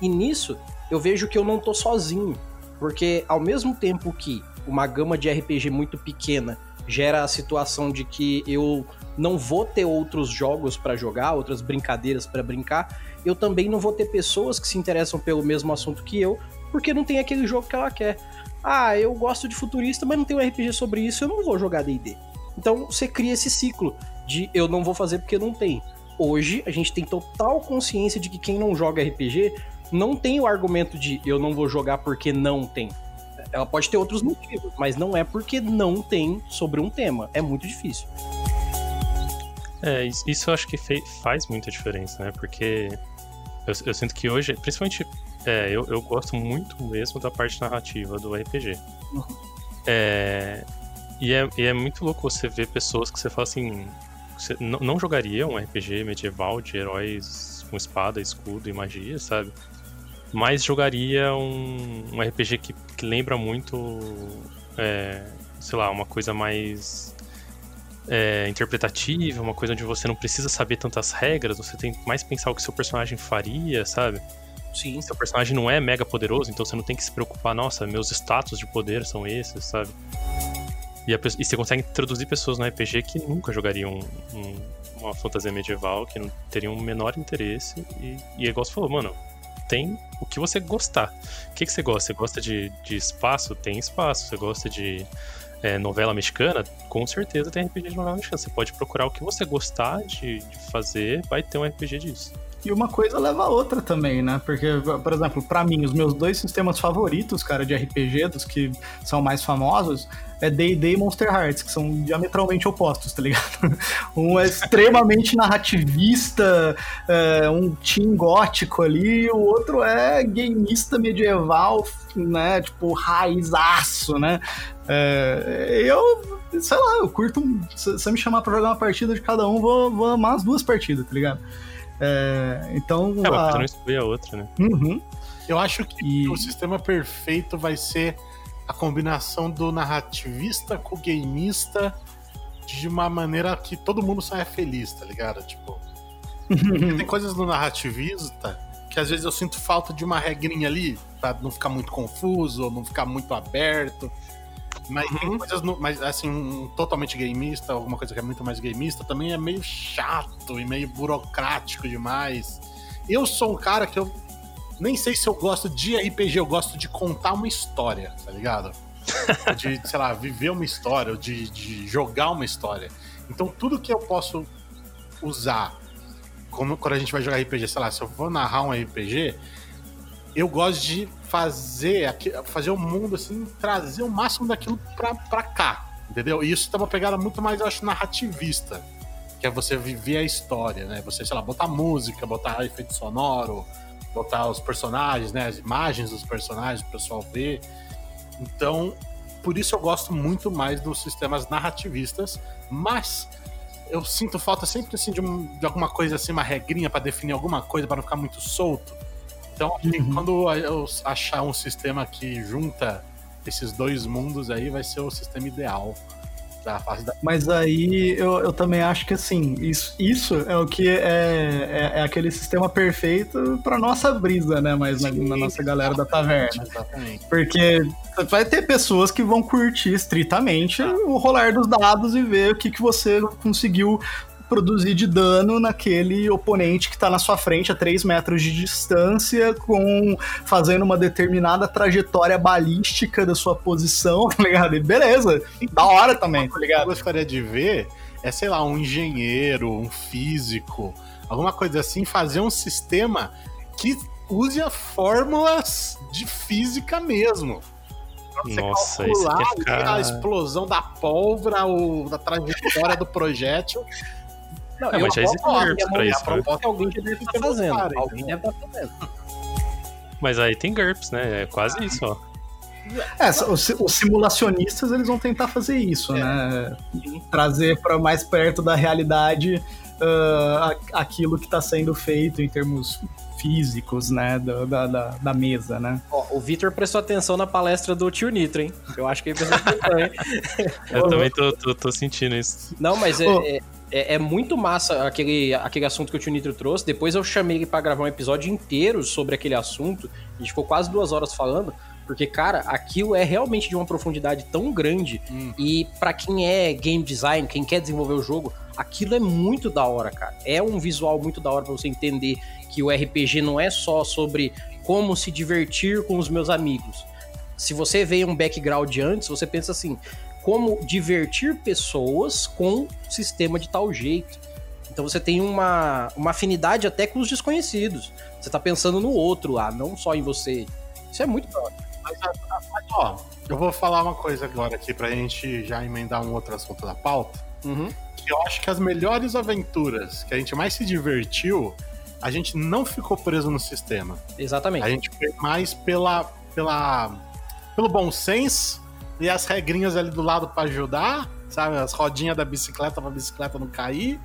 E nisso, eu vejo que eu não tô sozinho. Porque ao mesmo tempo que uma gama de RPG muito pequena gera a situação de que eu não vou ter outros jogos para jogar, outras brincadeiras para brincar, eu também não vou ter pessoas que se interessam pelo mesmo assunto que eu, porque não tem aquele jogo que ela quer. Ah, eu gosto de futurista, mas não tem um RPG sobre isso, eu não vou jogar D&D. Então você cria esse ciclo de eu não vou fazer porque não tem. Hoje a gente tem total consciência de que quem não joga RPG não tem o argumento de eu não vou jogar porque não tem. Ela pode ter outros motivos, mas não é porque não tem sobre um tema. É muito difícil. É, isso eu acho que faz muita diferença, né? Porque eu, eu sinto que hoje, principalmente é, eu, eu gosto muito mesmo da parte narrativa do RPG. Uhum. É, e, é, e é muito louco você ver pessoas que você fala assim. Você não, não jogaria um RPG medieval de heróis com espada, escudo e magia, sabe? Mas jogaria um, um RPG que, que, lembra muito. É, sei lá, uma coisa mais é, interpretativa, uma coisa onde você não precisa saber tantas regras, você tem mais pensar o que seu personagem faria, sabe? Sim. Seu personagem não é mega poderoso, então você não tem que se preocupar, nossa, meus status de poder são esses, sabe? E, a, e você consegue introduzir pessoas no RPG que nunca jogariam um, uma fantasia medieval, que não teriam o menor interesse. E, e é igual você falou, mano, tem o que você gostar. O que, que você gosta? Você gosta de, de espaço? Tem espaço. Você gosta de é, novela mexicana? Com certeza tem RPG de novela mexicana. Você pode procurar o que você gostar de, de fazer, vai ter um RPG disso. E uma coisa leva a outra também, né? Porque, por exemplo, para mim, os meus dois sistemas favoritos, cara, de RPG, dos que são mais famosos, é D&D e Monster Hearts, que são diametralmente opostos, tá ligado? *laughs* Um é extremamente narrativista, é, um team gótico ali, e o outro é gameista medieval, né? Tipo, raizaço, né? É, eu, sei lá, eu curto. Se você me chamar pra jogar uma partida de cada um, vou, vou amar as duas partidas, tá ligado? É, então. É, mas a... não exclui a outra, né? Uhum. Eu acho que e... o sistema perfeito vai ser a combinação do narrativista com o gameista de uma maneira que todo mundo saia feliz, tá ligado? Tipo. *laughs* tem coisas no narrativista que às vezes eu sinto falta de uma regrinha ali, pra não ficar muito confuso, ou não ficar muito aberto. Mas uhum. tem coisas, no, mas assim, um totalmente gameista, alguma coisa que é muito mais gameista, também é meio chato e meio burocrático demais. Eu sou um cara que eu nem sei se eu gosto de RPG, eu gosto de contar uma história, tá ligado? *laughs* de, sei lá, viver uma história, ou de, de jogar uma história. Então tudo que eu posso usar como quando a gente vai jogar RPG, sei lá, se eu vou narrar um RPG, eu gosto de fazer, fazer o mundo assim, trazer o máximo daquilo pra, pra cá. Entendeu? E isso tem uma pegada muito mais, eu acho, narrativista. Que é você viver a história, né? Você, sei lá, botar música, botar efeito sonoro, botar os personagens, né? As imagens dos personagens, o pessoal ver. Então, por isso eu gosto muito mais dos sistemas narrativistas, mas eu sinto falta sempre assim de, um, de alguma coisa assim, uma regrinha para definir alguma coisa para não ficar muito solto. Então, uhum. quando eu achar um sistema que junta esses dois mundos aí, vai ser o sistema ideal da fase da. Mas aí eu, eu também acho que assim, isso, isso é o que é, é, é aquele sistema perfeito para nossa brisa, né? Mas na, na, nossa galera da taverna. Exatamente. Porque vai ter pessoas que vão curtir estritamente o rolar dos dados e ver o que, que você conseguiu produzir de dano naquele oponente que está na sua frente a 3 metros de distância, com fazendo uma determinada trajetória balística da sua posição, *laughs* tá ligado? E beleza, da hora também, tá ligado? Eu gostaria de ver é, sei lá, um engenheiro, um físico, alguma coisa assim, fazer um sistema que use as fórmulas de física mesmo. Você Nossa, calcular ficar... a explosão da pólvora ou da trajetória do projétil não, é, mas já existe GURPS pra isso. Né? Que alguém já deve estar fazendo. Alguém deve estar fazendo. Mas aí tem GURPS, né? É quase isso, ó. É, os, os, simulacionistas eles vão tentar fazer isso, é. né? Trazer para mais perto da realidade uh, aquilo que está sendo feito em termos físicos, né, da, da, da mesa, né? Ó, o Victor prestou atenção na palestra do Tio Nitro, hein? Eu acho que ele prestou atenção, hein? *laughs* Eu também tô, tô, tô, sentindo isso. Não, mas é, é, é, é, muito massa aquele, aquele assunto que o Tio Nitro trouxe. Depois eu chamei ele pra gravar um episódio inteiro sobre aquele assunto. A gente ficou quase duas horas falando. Porque, cara, aquilo é realmente de uma profundidade tão grande. Hum. E para quem é game design, quem quer desenvolver o jogo, aquilo é muito da hora, cara. É um visual muito da hora pra você entender que o RPG não é só sobre como se divertir com os meus amigos. Se você vê um background antes, você pensa assim: como divertir pessoas com sistema de tal jeito. Então você tem uma, uma afinidade até com os desconhecidos. Você tá pensando no outro lá, não só em você. Isso é muito bom. Mas, mas, ó, eu vou falar uma coisa agora aqui pra gente já emendar um outro assunto da pauta. Uhum. Que eu acho que as melhores aventuras que a gente mais se divertiu, a gente não ficou preso no sistema. Exatamente. A gente foi mais pela, pela, pelo bom senso e as regrinhas ali do lado para ajudar, sabe? As rodinhas da bicicleta pra bicicleta não cair.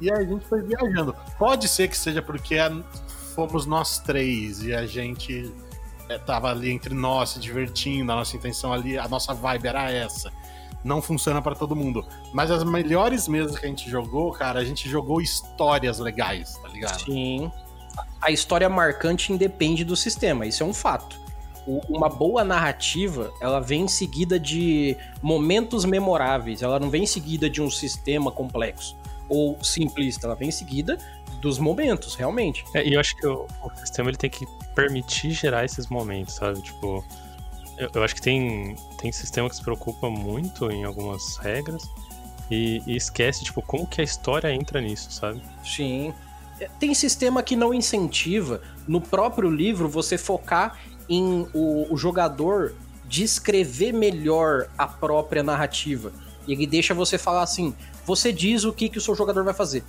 E a gente foi viajando. Pode ser que seja porque fomos nós três e a gente é, tava ali entre nós se divertindo, a nossa intenção ali, a nossa vibe era essa. Não funciona para todo mundo. Mas as melhores mesas que a gente jogou, cara, a gente jogou histórias legais, tá ligado? Sim. A história marcante independe do sistema, isso é um fato uma boa narrativa, ela vem em seguida de momentos memoráveis, ela não vem em seguida de um sistema complexo ou simplista, ela vem em seguida dos momentos, realmente. É, e eu acho que o, o, sistema ele tem que permitir gerar esses momentos, sabe? Tipo, eu, eu, acho que tem, tem sistema que se preocupa muito em algumas regras e, e esquece, tipo, como que a história entra nisso, sabe? Sim. tem sistema que não incentiva no próprio livro você focar em o, o jogador descrever melhor a própria narrativa. Ele deixa você falar assim: você diz o que, que o seu jogador vai fazer.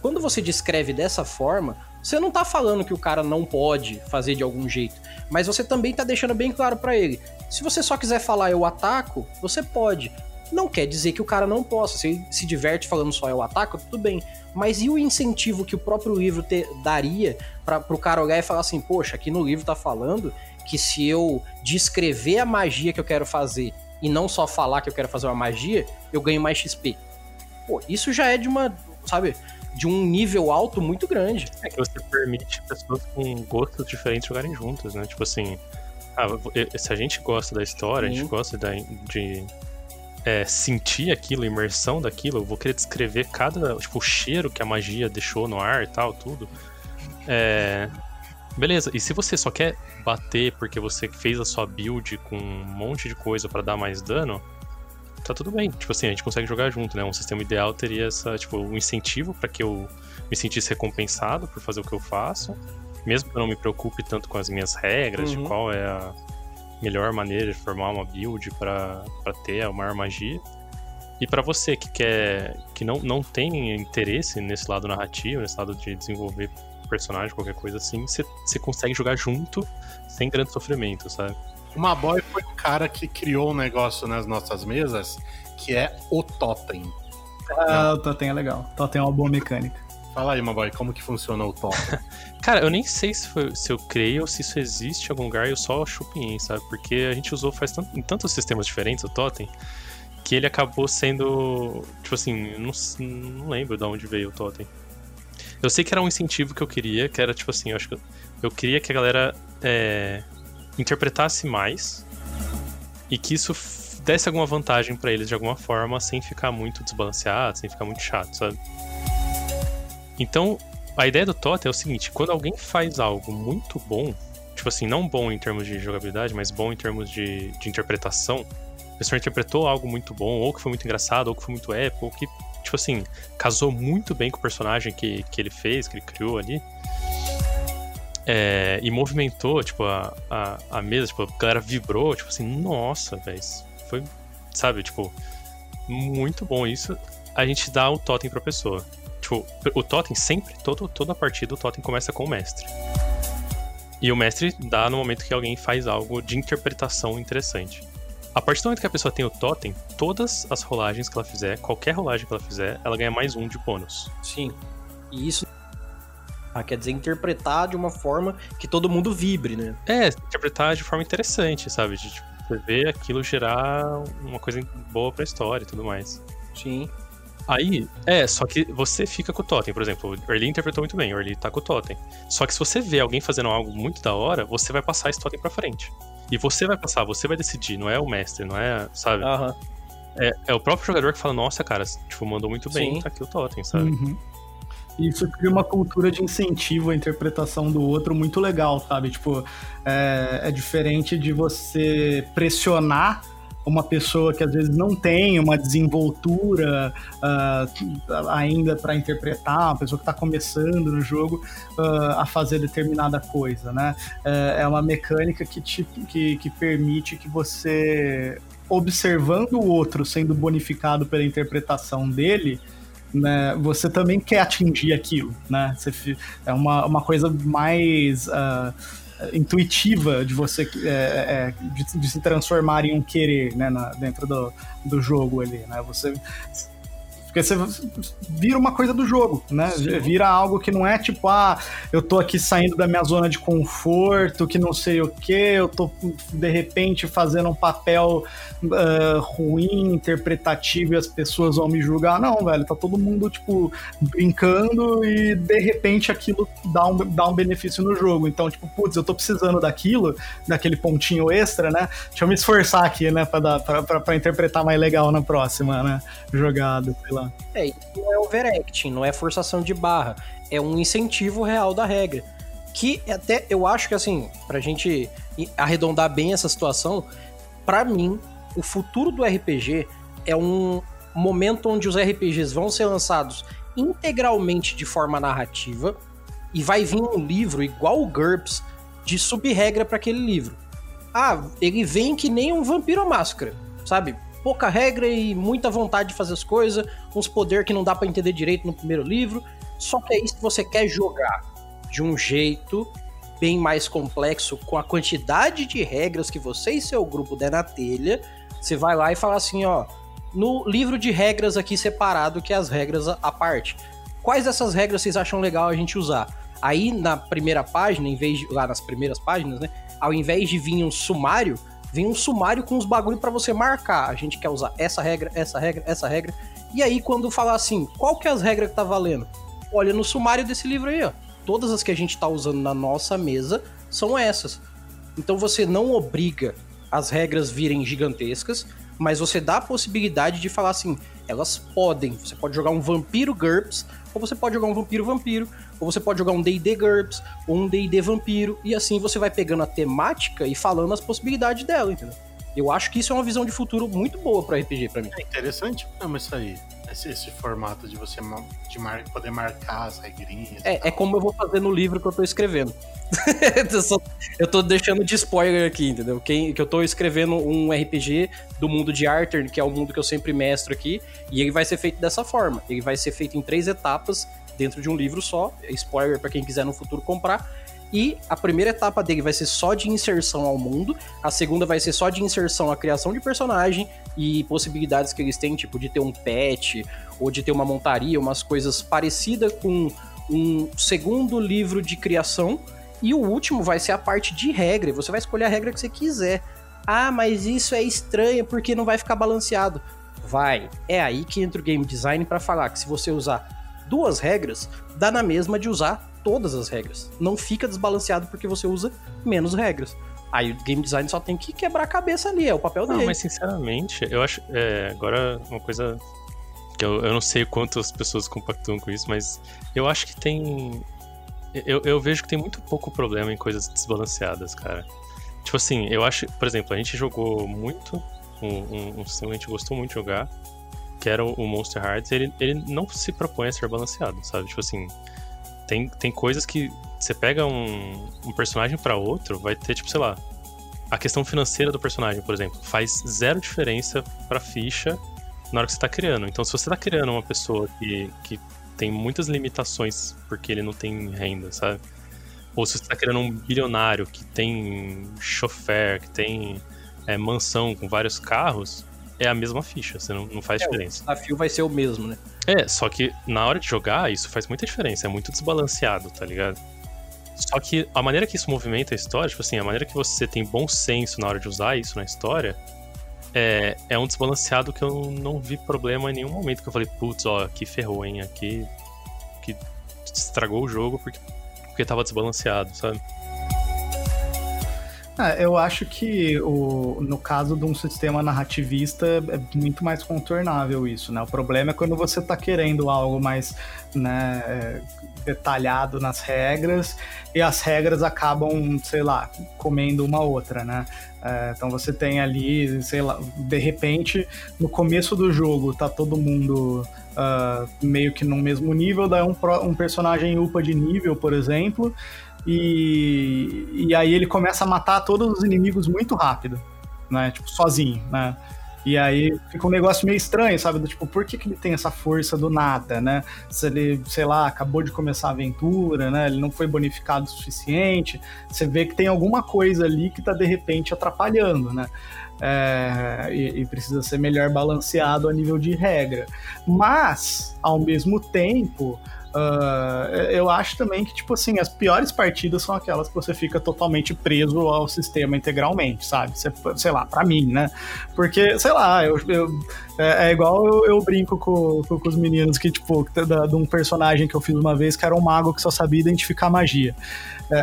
Quando você descreve dessa forma, você não tá falando que o cara não pode fazer de algum jeito, mas você também tá deixando bem claro para ele. Se você só quiser falar eu ataco, você pode. Não quer dizer que o cara não possa. Se ele se diverte falando só eu ataco, tudo bem. Mas e o incentivo que o próprio livro te, daria para o cara olhar e falar assim: poxa, aqui no livro tá falando que se eu descrever a magia que eu quero fazer e não só falar que eu quero fazer uma magia, eu ganho mais XP. Pô, isso já é de uma, sabe, de um nível alto muito grande. É que você permite pessoas com gostos diferentes jogarem juntas, né? Tipo assim, ah, se a gente gosta da história, Sim. a gente gosta da, de é, sentir aquilo, imersão daquilo, eu vou querer descrever cada, tipo, o cheiro que a magia deixou no ar e tal, tudo. É, Beleza, e se você só quer bater porque você fez a sua build com um monte de coisa para dar mais dano, tá tudo bem. Tipo assim, a gente consegue jogar junto, né? Um sistema ideal teria essa, tipo, um incentivo para que eu me sentisse recompensado por fazer o que eu faço, mesmo que eu não me preocupe tanto com as minhas regras uhum. de qual é a melhor maneira de formar uma build para ter a maior magia. E para você que quer que não, não tem interesse nesse lado narrativo, nesse lado de desenvolver personagem, qualquer coisa assim, você consegue jogar junto sem grande sofrimento, sabe? Uma boy foi o cara que criou um negócio nas nossas mesas que é o Totem. Ah, o Totem é legal. O Totem é uma boa mecânica. Fala aí, Maboy, como que funciona o Totem? *laughs* Cara, eu nem sei se, foi, se eu criei ou se isso existe em algum lugar, eu só chupinhei, sabe? Porque a gente usou faz tanto, em tantos sistemas diferentes o Totem, que ele acabou sendo. Tipo assim, não, não lembro de onde veio o Totem. Eu sei que era um incentivo que eu queria, que era tipo assim, eu acho que eu, eu queria que a galera é, interpretasse mais e que isso desse alguma vantagem para eles de alguma forma, sem ficar muito desbalanceado, sem ficar muito chato, sabe? Então, a ideia do Totem é o seguinte: quando alguém faz algo muito bom, tipo assim, não bom em termos de jogabilidade, mas bom em termos de, de interpretação, a pessoa interpretou algo muito bom, ou que foi muito engraçado, ou que foi muito épico, ou que tipo assim, casou muito bem com o personagem que, que ele fez, que ele criou ali. É, e movimentou, tipo, a, a, a, mesa, tipo, a galera vibrou, tipo assim, nossa, velho, foi, sabe, tipo, muito bom isso. A gente dá o totem pra pessoa. Tipo, o totem sempre, todo, toda partida, o totem começa com o mestre. E o mestre dá no momento que alguém faz algo de interpretação interessante. A partir do momento que a pessoa tem o totem, todas as rolagens que ela fizer, qualquer rolagem que ela fizer, ela ganha mais um de bônus. Sim. E isso ah, quer dizer interpretar de uma forma que todo mundo vibre, né? É, interpretar de forma interessante, sabe? De tipo, você ver aquilo gerar uma coisa boa pra história e tudo mais. Sim. Aí, é, só que você fica com o totem, por exemplo, o Early interpretou muito bem, o Early tá com o totem. Só que se você vê alguém fazendo algo muito da hora, você vai passar esse totem pra frente. E você vai passar, você vai decidir, não é o mestre, não é, sabe? Uhum. É, é o próprio jogador que fala, nossa, cara, tipo, mandou muito bem, Sim. tá aqui o totem, sabe? Uhum. Isso cria uma cultura de incentivo à interpretação do outro muito legal, sabe? Tipo, é, é diferente de você pressionar uma pessoa que às vezes não tem uma desenvoltura uh, ainda para interpretar, uma pessoa que está começando no jogo uh, a fazer determinada coisa, né? Uh, é uma mecânica que, te, que, que permite que você, observando o outro sendo bonificado pela interpretação dele, né, você também quer atingir aquilo, né? Você, é uma, uma coisa mais uh, intuitiva de você é, é, de, de, se transformar em um querer né, na, dentro do, do jogo ali, né? Você porque você vira uma coisa do jogo, né? Sim. Vira algo que não é tipo, ah, eu tô aqui saindo da minha zona de conforto, que não sei o que, eu tô de repente fazendo um papel uh, ruim, interpretativo e as pessoas vão me julgar. Não, velho, tá todo mundo, tipo, brincando e de repente aquilo dá um, dá um benefício no jogo. Então, tipo, putz, eu tô precisando daquilo, daquele pontinho extra, né? Deixa eu me esforçar aqui, né, pra, dar, pra, pra, pra interpretar mais legal na próxima, né? Jogada, sei lá. É, isso é overacting, não é forçação de barra. É um incentivo real da regra. Que até eu acho que assim, pra gente arredondar bem essa situação, para mim, o futuro do RPG é um momento onde os RPGs vão ser lançados integralmente de forma narrativa e vai vir um livro igual o GURPS de sub-regra para aquele livro. Ah, ele vem que nem um vampiro máscara, sabe? Pouca regra e muita vontade de fazer as coisas, uns poder que não dá para entender direito no primeiro livro. Só que aí se você quer jogar de um jeito bem mais complexo, com a quantidade de regras que você e seu grupo der na telha, você vai lá e fala assim, ó, no livro de regras aqui separado, que é as regras à parte. Quais dessas regras vocês acham legal a gente usar? Aí na primeira página, em vez de, lá nas primeiras páginas, né, ao invés de vir um sumário, vem um sumário com os bagulho para você marcar. A gente quer usar essa regra, essa regra, essa regra. E aí quando falar assim, qual que é as regras que tá valendo? Olha no sumário desse livro aí, ó todas as que a gente está usando na nossa mesa são essas. Então você não obriga as regras virem gigantescas, mas você dá a possibilidade de falar assim, elas podem. Você pode jogar um vampiro GURPS, ou você pode jogar um vampiro vampiro, ou você pode jogar um D&D GURPS, ou um D&D vampiro, e assim você vai pegando a temática e falando as possibilidades dela, entendeu? Eu acho que isso é uma visão de futuro muito boa para RPG para mim. É interessante mesmo isso aí esse, esse formato de você de mar, poder marcar as regrinhas. É, é como eu vou fazer no livro que eu tô escrevendo. *laughs* eu tô deixando de spoiler aqui, entendeu? Quem, que eu tô escrevendo um RPG do mundo de Arthur, que é o mundo que eu sempre mestro aqui, e ele vai ser feito dessa forma. Ele vai ser feito em três etapas dentro de um livro só. Spoiler para quem quiser no futuro comprar. E a primeira etapa dele vai ser só de inserção ao mundo, a segunda vai ser só de inserção à criação de personagem e possibilidades que eles têm, tipo de ter um pet ou de ter uma montaria, umas coisas parecidas com um segundo livro de criação. E o último vai ser a parte de regra, você vai escolher a regra que você quiser. Ah, mas isso é estranho porque não vai ficar balanceado. Vai. É aí que entra o game design para falar que se você usar duas regras, dá na mesma de usar todas as regras. Não fica desbalanceado porque você usa menos regras. Aí o game design só tem que quebrar a cabeça ali, é o papel não, dele. Mas sinceramente, eu acho. É, agora, uma coisa que eu, eu não sei quantas pessoas compactuam com isso, mas eu acho que tem. Eu, eu vejo que tem muito pouco problema em coisas desbalanceadas, cara. Tipo assim, eu acho. Por exemplo, a gente jogou muito. Um, um, um sistema que a gente gostou muito de jogar, que era o Monster Hearts, ele, ele não se propõe a ser balanceado, sabe? Tipo assim, tem, tem coisas que você pega um, um personagem para outro, vai ter, tipo, sei lá, a questão financeira do personagem, por exemplo, faz zero diferença pra ficha na hora que você tá criando. Então, se você tá criando uma pessoa que, que tem muitas limitações porque ele não tem renda, sabe? Ou se você tá criando um bilionário que tem chofer, que tem é, mansão com vários carros, é a mesma ficha, você não, não faz é, diferença. O desafio vai ser o mesmo, né? É, só que na hora de jogar, isso faz muita diferença, é muito desbalanceado, tá ligado? Só que a maneira que isso movimenta a história, tipo assim, a maneira que você tem bom senso na hora de usar isso na história, é, é um desbalanceado que eu não vi problema em nenhum momento que eu falei, putz, ó, aqui ferrou, hein, aqui que estragou o jogo porque, porque tava desbalanceado, sabe? É, eu acho que o, no caso de um sistema narrativista é muito mais contornável isso, né? O problema é quando você está querendo algo mais né, é, detalhado nas regras e as regras acabam, sei lá, comendo uma outra, né? É, então você tem ali, sei lá, de repente, no começo do jogo tá todo mundo uh, meio que no mesmo nível, daí um, um personagem upa de nível, por exemplo, e, e aí ele começa a matar todos os inimigos muito rápido, né? Tipo, sozinho, né? E aí fica um negócio meio estranho, sabe? Do tipo, por que, que ele tem essa força do nada, né? Se ele, sei lá, acabou de começar a aventura, né? Ele não foi bonificado o suficiente. Você vê que tem alguma coisa ali que tá de repente atrapalhando, né? É, e, e, precisa ser melhor balanceado a nível de regra. Mas, ao mesmo tempo, Uh, eu acho também que, tipo assim, as piores partidas são aquelas que você fica totalmente preso ao sistema integralmente, sabe? Sei lá, pra mim, né? Porque, sei lá, eu, eu é, é, igual eu, eu brinco com, com, com, os meninos que, tipo, da, de um personagem que eu fiz uma vez que era um mago que só sabia identificar magia. É,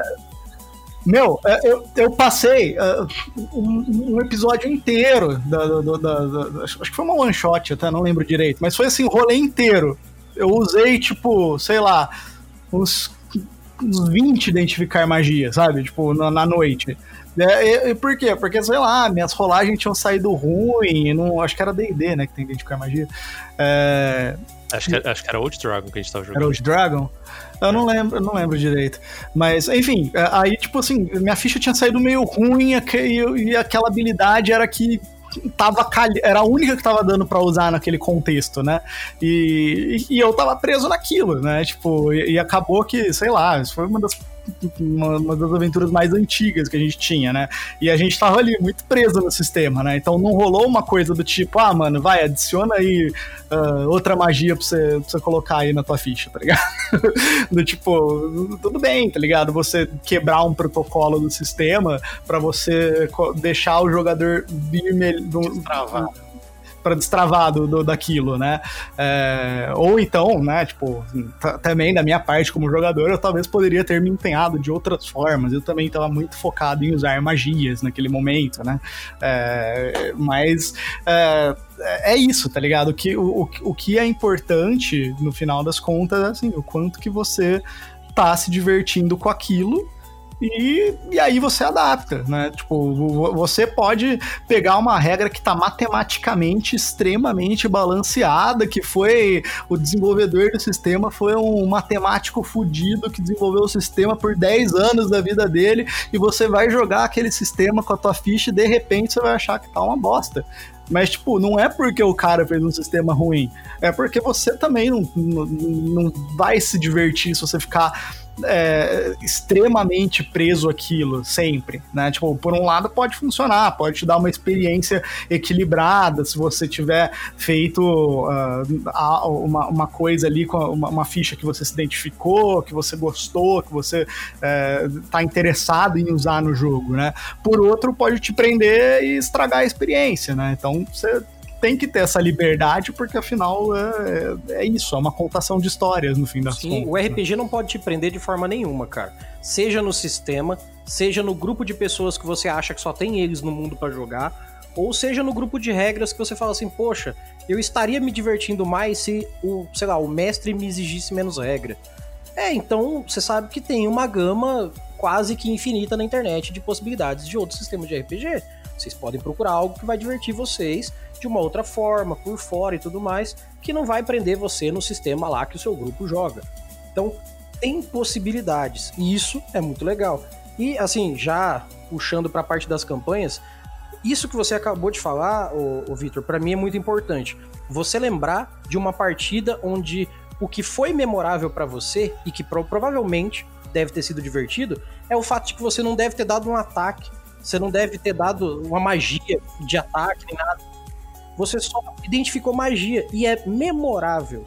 meu, é, eu, eu passei uh, um, um, episódio inteiro da, da, da, acho que foi uma one shot, até não lembro direito, mas foi assim, o rolê inteiro eu usei, tipo, sei lá, uns, uns 20 identificar magia, sabe? Tipo, na, na noite. É, e, por quê? Porque, sei lá, minhas rolagens tinham saído ruim, não, acho que era D&D, né, que tem identificar magia. É... Acho, que, acho que era Old Dragon que a gente tava jogando. Era Old Dragon? Eu não lembro, eu não lembro direito. Mas, enfim, é, aí, tipo assim, minha ficha tinha saído meio ruim e, e aquela habilidade era que tava era a única que tava dando para usar naquele contexto, né? E, e, eu tava preso naquilo, né? Tipo, e, e acabou que, sei lá, isso foi uma das uma, uma, das aventuras mais antigas que a gente tinha, né? E a gente tava ali muito preso no sistema, né? Então não rolou uma coisa do tipo, ah, mano, vai, adiciona aí uh, outra magia pra você, pra você colocar aí na tua ficha, tá ligado? *laughs* do tipo, tudo bem, tá ligado? Você quebrar um protocolo do sistema para você deixar o jogador vir Destravado para destravar do, do, daquilo, né? É, ou então, né, tipo, também da minha parte como jogador, eu talvez poderia ter me empenhado de outras formas. Eu também estava muito focado em usar magias naquele momento, né? É, mas é, é isso, tá ligado? O que, o, o que é importante, no final das contas, é assim, o quanto que você tá se divertindo com aquilo e, e aí você adapta, né? Tipo, você pode pegar uma regra que está matematicamente extremamente balanceada, que foi o desenvolvedor do sistema foi um matemático fudido que desenvolveu o sistema por 10 anos da vida dele, e você vai jogar aquele sistema com a tua ficha e de repente você vai achar que tá uma bosta. Mas, tipo, não é porque o cara fez um sistema ruim. É porque você também não, não, não vai se divertir se você ficar é, extremamente preso aquilo sempre, né? Tipo, por um lado pode funcionar, pode te dar uma experiência equilibrada se você tiver feito uh, uma, uma coisa ali com uma, uma, ficha que você se identificou, que você gostou, que você está é, interessado em usar no jogo, né? Por outro, pode te prender e estragar a experiência, né? Então você tem que ter essa liberdade, porque afinal é, é isso, é uma contação de histórias no fim das Sim, contas. o RPG né? não pode te prender de forma nenhuma, cara. Seja no sistema, seja no grupo de pessoas que você acha que só tem eles no mundo para jogar, ou seja no grupo de regras que você fala assim, poxa, eu estaria me divertindo mais se o, sei lá, o mestre me exigisse menos regra. É, então você sabe que tem uma gama quase que infinita na internet de possibilidades de outros sistemas de RPG. Vocês podem procurar algo que vai divertir vocês de uma outra forma, por fora e tudo mais, que não vai prender você no sistema lá que o seu grupo joga. Então, tem possibilidades, e isso é muito legal. E assim, já puxando para a parte das campanhas, isso que você acabou de falar, o, o Vitor, para mim é muito importante. Você lembrar de uma partida onde o que foi memorável para você e que pro, provavelmente deve ter sido divertido é o fato de que você não deve ter dado um ataque, você não deve ter dado uma magia de ataque nem nada você só identificou magia e é memorável.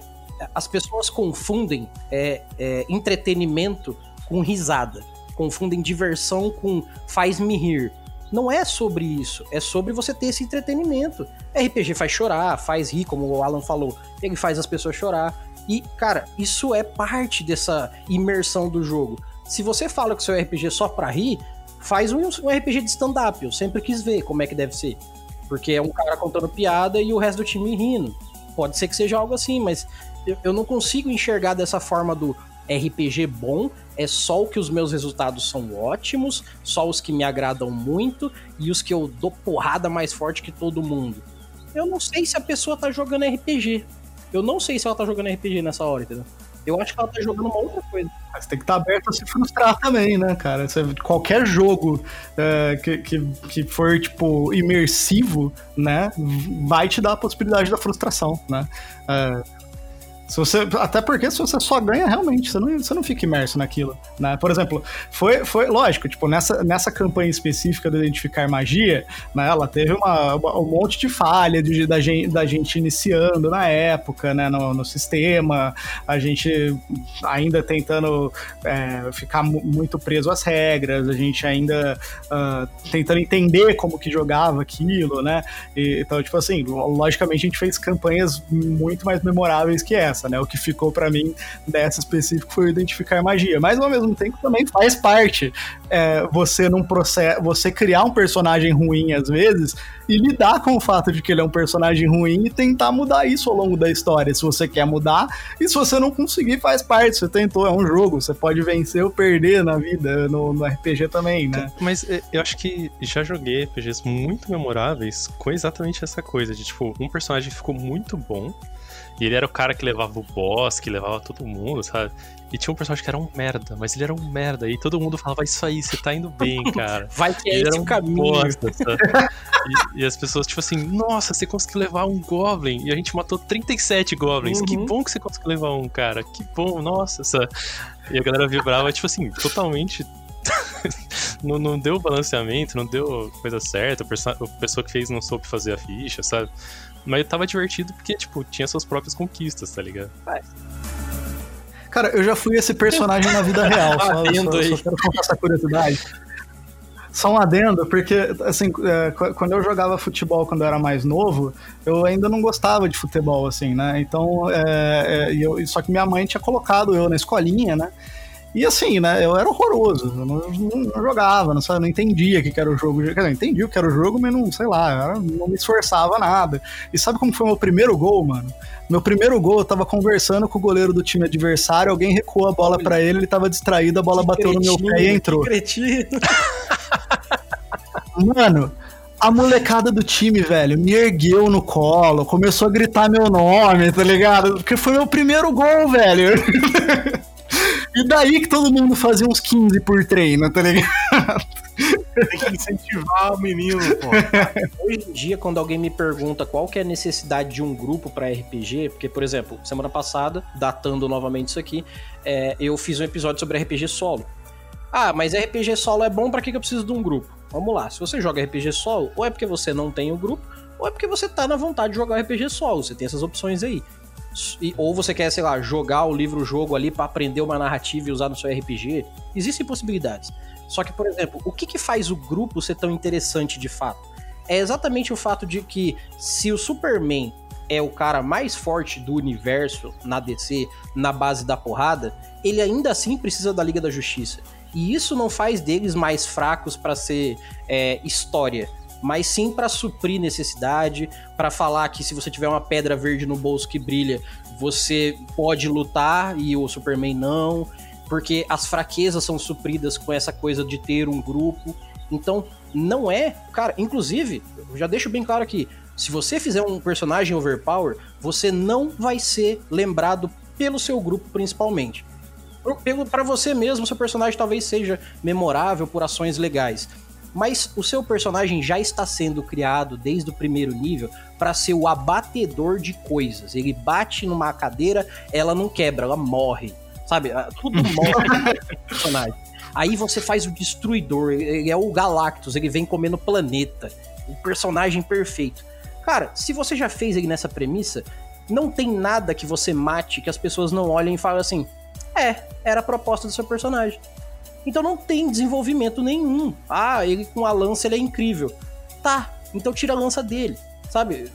As pessoas confundem é, é, entretenimento com risada, confundem diversão com faz-me rir. Não é sobre isso, é sobre você ter esse entretenimento. RPG faz chorar, faz rir, como o Alan falou, ele faz as pessoas chorar. E, cara, isso é parte dessa imersão do jogo. Se você fala que seu RPG é só pra rir, faz um, um RPG de stand-up. Eu sempre quis ver como é que deve ser. Porque é um cara contando piada e o resto do time rindo. Pode ser que seja algo assim, mas eu, eu não consigo enxergar dessa forma do RPG bom, é só o que os meus resultados são ótimos, só os que me agradam muito e os que eu dou porrada mais forte que todo mundo. Eu não sei se a pessoa tá jogando RPG. Eu não sei se ela tá jogando RPG nessa hora, entendeu? Eu acho que ela tá jogando uma outra coisa. Você tem que estar tá aberto a se frustrar também, né, cara? Você, qualquer jogo é, que, que, que for, tipo, imersivo, né, vai te dar a possibilidade da frustração, né? É, se você, até porque se você só ganha realmente, você não, você não fica imerso naquilo, né? Por exemplo, foi, foi lógico, tipo, nessa, nessa campanha específica de identificar magia, né, ela teve uma, uma, um monte de falha de, da, gente, da gente iniciando na época, né, no, no sistema, a gente ainda tentando é, ficar muito preso às regras, a gente ainda uh, tentando entender como que jogava aquilo, né? E, então, tipo assim, logicamente a gente fez campanhas muito mais memoráveis que essa né? O que ficou para mim dessa específica foi identificar magia. Mas ao mesmo tempo também faz parte é, você não processo, você criar um personagem ruim às vezes e lidar com o fato de que ele é um personagem ruim e tentar mudar isso ao longo da história, se você quer mudar. E se você não conseguir, faz parte. Você tentou, é um jogo, você pode vencer ou perder na vida, no, no RPG também, né? Mas é, eu acho que já joguei RPGs muito memoráveis com exatamente essa coisa de tipo, um personagem ficou muito bom. E ele era o cara que levava o boss, que levava todo mundo, sabe? E tinha um personagem que era um merda, mas ele era um merda. E todo mundo falava, isso aí, você tá indo bem, *laughs* cara. Vai que é esse era um caminho. Bosta, e, e, as pessoas, tipo assim, nossa, você conseguiu levar um Goblin. E a gente matou 37 Goblins. Uhum. Que bom que você conseguiu levar um, cara. Que bom, nossa. Essa... E a galera vibrava, tipo assim, totalmente *laughs* não, não deu balanceamento, não deu coisa certa, a pessoa que fez não soube fazer a ficha, sabe? Mas tava divertido porque, tipo, tinha suas próprias conquistas, tá ligado? Cara, eu já fui esse personagem na vida real, *laughs* só, só, só quero contar essa curiosidade. Só um adendo, porque, assim, é, quando eu jogava futebol quando eu era mais novo, eu ainda não gostava de futebol, assim, né? Então, é, é, eu, só que minha mãe tinha colocado eu na escolinha, né? E assim, né, eu era horroroso, eu não, não, não jogava, não, sabe, não entendia o que, que era o jogo. Quer dizer, entendi o que era o jogo, mas não, sei lá, não me esforçava nada. E sabe como foi o meu primeiro gol, mano? Meu primeiro gol, eu tava conversando com o goleiro do time adversário, alguém recuou a bola para ele, ele tava distraído, a bola que bateu cretino, no meu pé e entrou. *laughs* Mano, a molecada do time, velho, me ergueu no colo, começou a gritar meu nome, tá ligado? Porque foi meu primeiro gol, velho. *laughs* E daí que todo mundo fazia uns 15 por treino, tá ligado? Tem que incentivar o menino, pô. *laughs* Hoje em dia, quando alguém me pergunta qual que é a necessidade de um grupo para RPG, porque, por exemplo, semana passada, datando novamente isso aqui, é, eu fiz um episódio sobre RPG solo. Ah, mas RPG solo é bom para que eu preciso de um grupo? Vamos lá, se você joga RPG solo, ou é porque você não tem o grupo, ou é porque você tá na vontade de jogar RPG solo. Você tem essas opções aí. E, ou você quer, sei lá, jogar o livro-jogo ali para aprender uma narrativa e usar no seu RPG. Existem possibilidades. Só que, por exemplo, o que, que faz o grupo ser tão interessante de fato? É exatamente o fato de que se o Superman é o cara mais forte do universo na DC, na base da porrada, ele ainda assim precisa da Liga da Justiça. E isso não faz deles mais fracos para ser é, história mas sim para suprir necessidade, para falar que se você tiver uma pedra verde no bolso que brilha, você pode lutar e o Superman não, porque as fraquezas são supridas com essa coisa de ter um grupo. Então, não é, cara, inclusive, já deixo bem claro aqui, se você fizer um personagem overpower, você não vai ser lembrado pelo seu grupo principalmente. Para você mesmo, seu personagem talvez seja memorável por ações legais mas o seu personagem já está sendo criado desde o primeiro nível para ser o abatedor de coisas. Ele bate numa cadeira, ela não quebra, ela morre. Sabe? Ah, tudo *laughs* morre personagem. Aí você faz o destruidor, ele é o Galactus, ele vem comendo planeta. O personagem perfeito. Cara, se você já fez ele nessa premissa, não tem nada que você mate que as pessoas não olhem e falem assim: é, era a proposta do seu personagem. Então não tem desenvolvimento nenhum. Ah, ele com a lança ele é incrível. Tá, então tira a lança dele, sabe?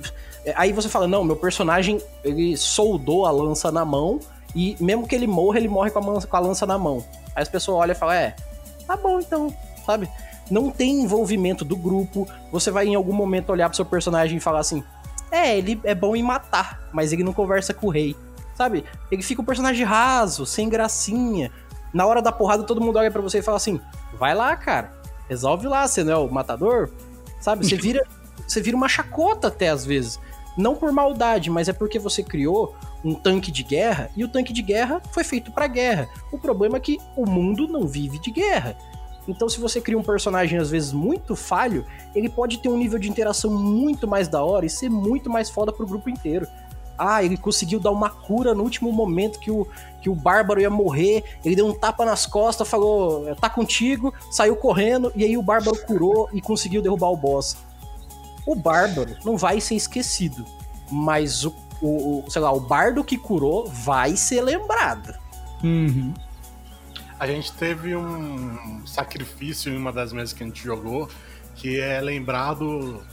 Aí você fala, não, meu personagem ele soldou a lança na mão e mesmo que ele morra, ele morre com a, lança, com a lança na mão. Aí as pessoas olham e falam, é, tá bom então, sabe? Não tem envolvimento do grupo. Você vai em algum momento olhar pro seu personagem e falar assim, é, ele é bom em matar, mas ele não conversa com o rei. Sabe? Ele fica um personagem raso, sem gracinha na hora da porrada todo mundo olha para você e fala assim: vai lá, cara, resolve lá, você não é o matador? Sabe? Você vira, *laughs* você vira uma chacota até às vezes. Não por maldade, mas é porque você criou um tanque de guerra e o tanque de guerra foi feito para guerra. O problema é que o mundo não vive de guerra. Então, se você cria um personagem às vezes muito falho, ele pode ter um nível de interação muito mais da hora e ser muito mais foda pro grupo inteiro. Ah, ele conseguiu dar uma cura no último momento que o, que o Bárbaro ia morrer. Ele deu um tapa nas costas, falou: tá contigo, saiu correndo, e aí o Bárbaro curou e conseguiu derrubar o boss. O Bárbaro não vai ser esquecido, mas o, o, o sei lá, o bardo que curou vai ser lembrado. Uhum. A gente teve um sacrifício em uma das mesas que a gente jogou, que é lembrado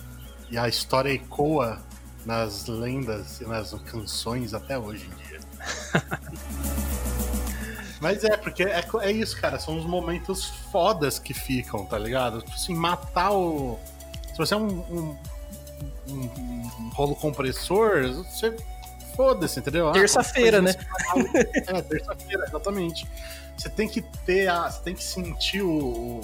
e a história ecoa nas lendas e nas canções até hoje em dia. *laughs* Mas é, porque é, é isso, cara. São os momentos fodas que ficam, tá ligado? Tipo assim, matar o. Se você é um, um, um, um rolo compressor, você. Foda-se, entendeu? Ah, terça-feira, né? É, terça-feira, exatamente. Você tem que ter a. Você tem que sentir o,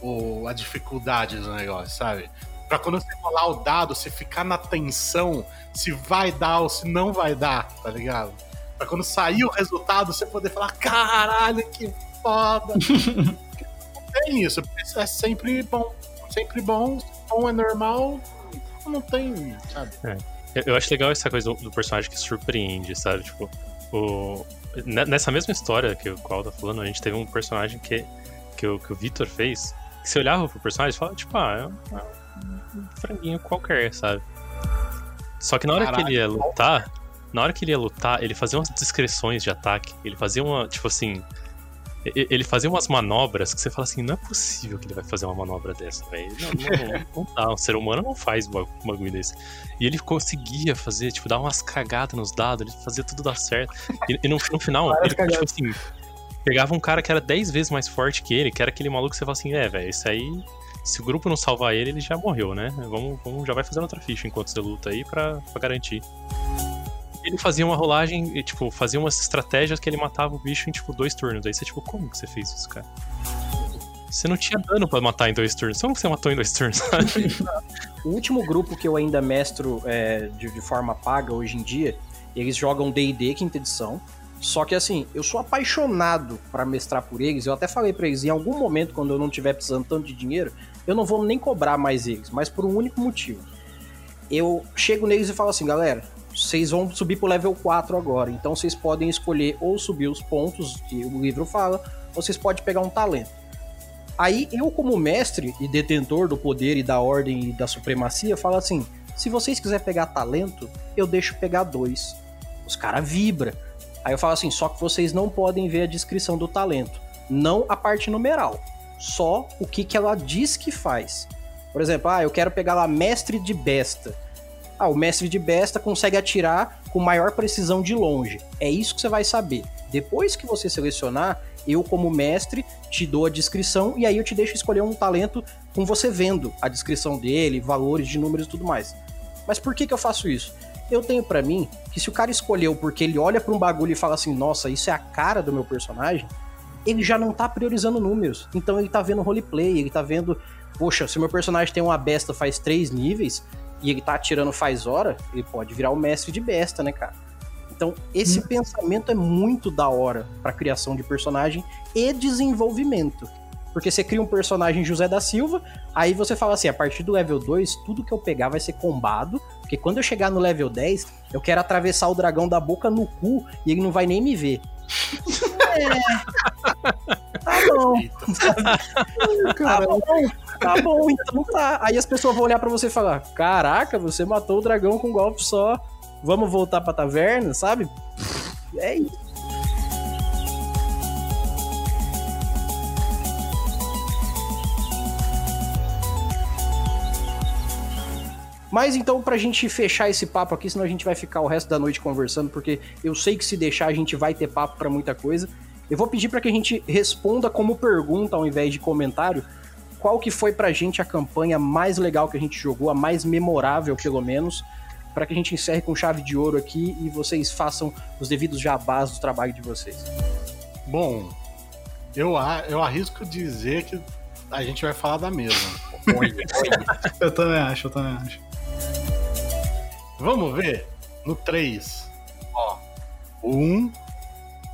o, a dificuldade do negócio, sabe? Pra quando você rolar o dado, você ficar na tensão se vai dar ou se não vai dar, tá ligado? Pra quando sair o resultado, você poder falar, caralho, que foda. *laughs* não tem isso. É sempre bom. Sempre bom. Bom é normal. Não tem, sabe? É. Eu acho legal essa coisa do, do, personagem que surpreende, sabe? Tipo, o... nessa mesma história que o Qual tá falando, a gente teve um personagem que, que, o, que o Victor fez. Que você olhava pro personagem e falava, tipo, ah, é um franguinho qualquer, sabe? Só que na hora Caralho, que ele ia lutar, na hora que ele ia lutar, ele fazia umas descrições de ataque. Ele fazia uma, tipo assim. Ele fazia umas manobras que você fala assim: não é possível que ele vai fazer uma manobra dessa, velho. Não, não, não, *laughs* dá, um ser humano não faz um bagulho desse. E ele conseguia fazer, tipo, dar umas cagadas nos dados, ele fazia tudo dar certo. E, e no, no, final, ele, tipo assim, pegava um cara que era 10 vezes mais forte que ele, que era aquele maluco que você fala assim: é, velho, isso aí se o grupo não salvar ele, ele já morreu, né? Vamos, vamos já vai fazendo outra ficha enquanto você luta aí pra garantir ele fazia uma rolagem, e, tipo, fazia umas estratégias que ele matava o bicho em, tipo, dois turnos. Aí você, tipo, como que você fez isso, cara? Você não tinha dano pra matar em dois turnos. Como que você matou em dois turnos, *laughs* o último grupo que eu ainda mestro é, de, de forma paga hoje em dia, eles jogam D&D, quinta edição. Só que assim, eu sou apaixonado para mestrar por eles. Eu até falei para eles, em algum momento, quando eu não estiver precisando tanto de dinheiro, eu não vou nem cobrar mais eles, mas por um único motivo. Eu chego neles e falo assim, galera, vocês vão subir pro level 4 agora. Então vocês podem escolher ou subir os pontos que o livro fala, ou vocês podem pegar um talento. Aí eu, como mestre e detentor do poder e da ordem e da supremacia, falo assim: se vocês quiserem pegar talento, eu deixo pegar dois. Os caras vibra. Aí eu falo assim: só que vocês não podem ver a descrição do talento, não a parte numeral, só o que, que ela diz que faz. Por exemplo, ah, eu quero pegar lá mestre de besta. Ah, o mestre de besta consegue atirar com maior precisão de longe. É isso que você vai saber. Depois que você selecionar, eu, como mestre, te dou a descrição e aí eu te deixo escolher um talento com você vendo a descrição dele, valores de números e tudo mais. Mas por que, que eu faço isso? Eu tenho para mim que se o cara escolheu porque ele olha para um bagulho e fala assim, nossa, isso é a cara do meu personagem, ele já não tá priorizando números. Então ele tá vendo roleplay, ele tá vendo, poxa, se meu personagem tem uma besta faz três níveis, e ele tá atirando faz hora, ele pode virar o mestre de besta, né, cara? Então, esse hum. pensamento é muito da hora para criação de personagem e desenvolvimento. Porque você cria um personagem José da Silva, aí você fala assim: a partir do level 2, tudo que eu pegar vai ser combado, porque quando eu chegar no level 10, eu quero atravessar o dragão da boca no cu e ele não vai nem me ver. É. Tá bom. tá bom. Tá bom, então tá. Aí as pessoas vão olhar para você e falar: Caraca, você matou o dragão com um golpe só. Vamos voltar pra taverna, sabe? É isso. Mas então, pra gente fechar esse papo aqui, senão a gente vai ficar o resto da noite conversando, porque eu sei que se deixar a gente vai ter papo para muita coisa. Eu vou pedir para que a gente responda como pergunta ao invés de comentário, qual que foi pra gente a campanha mais legal que a gente jogou, a mais memorável, pelo menos, para que a gente encerre com chave de ouro aqui e vocês façam os devidos jabás do trabalho de vocês. Bom, eu, eu arrisco dizer que a gente vai falar da mesma. *laughs* eu também acho, eu também acho. Vamos ver? No 3. Ó. 1,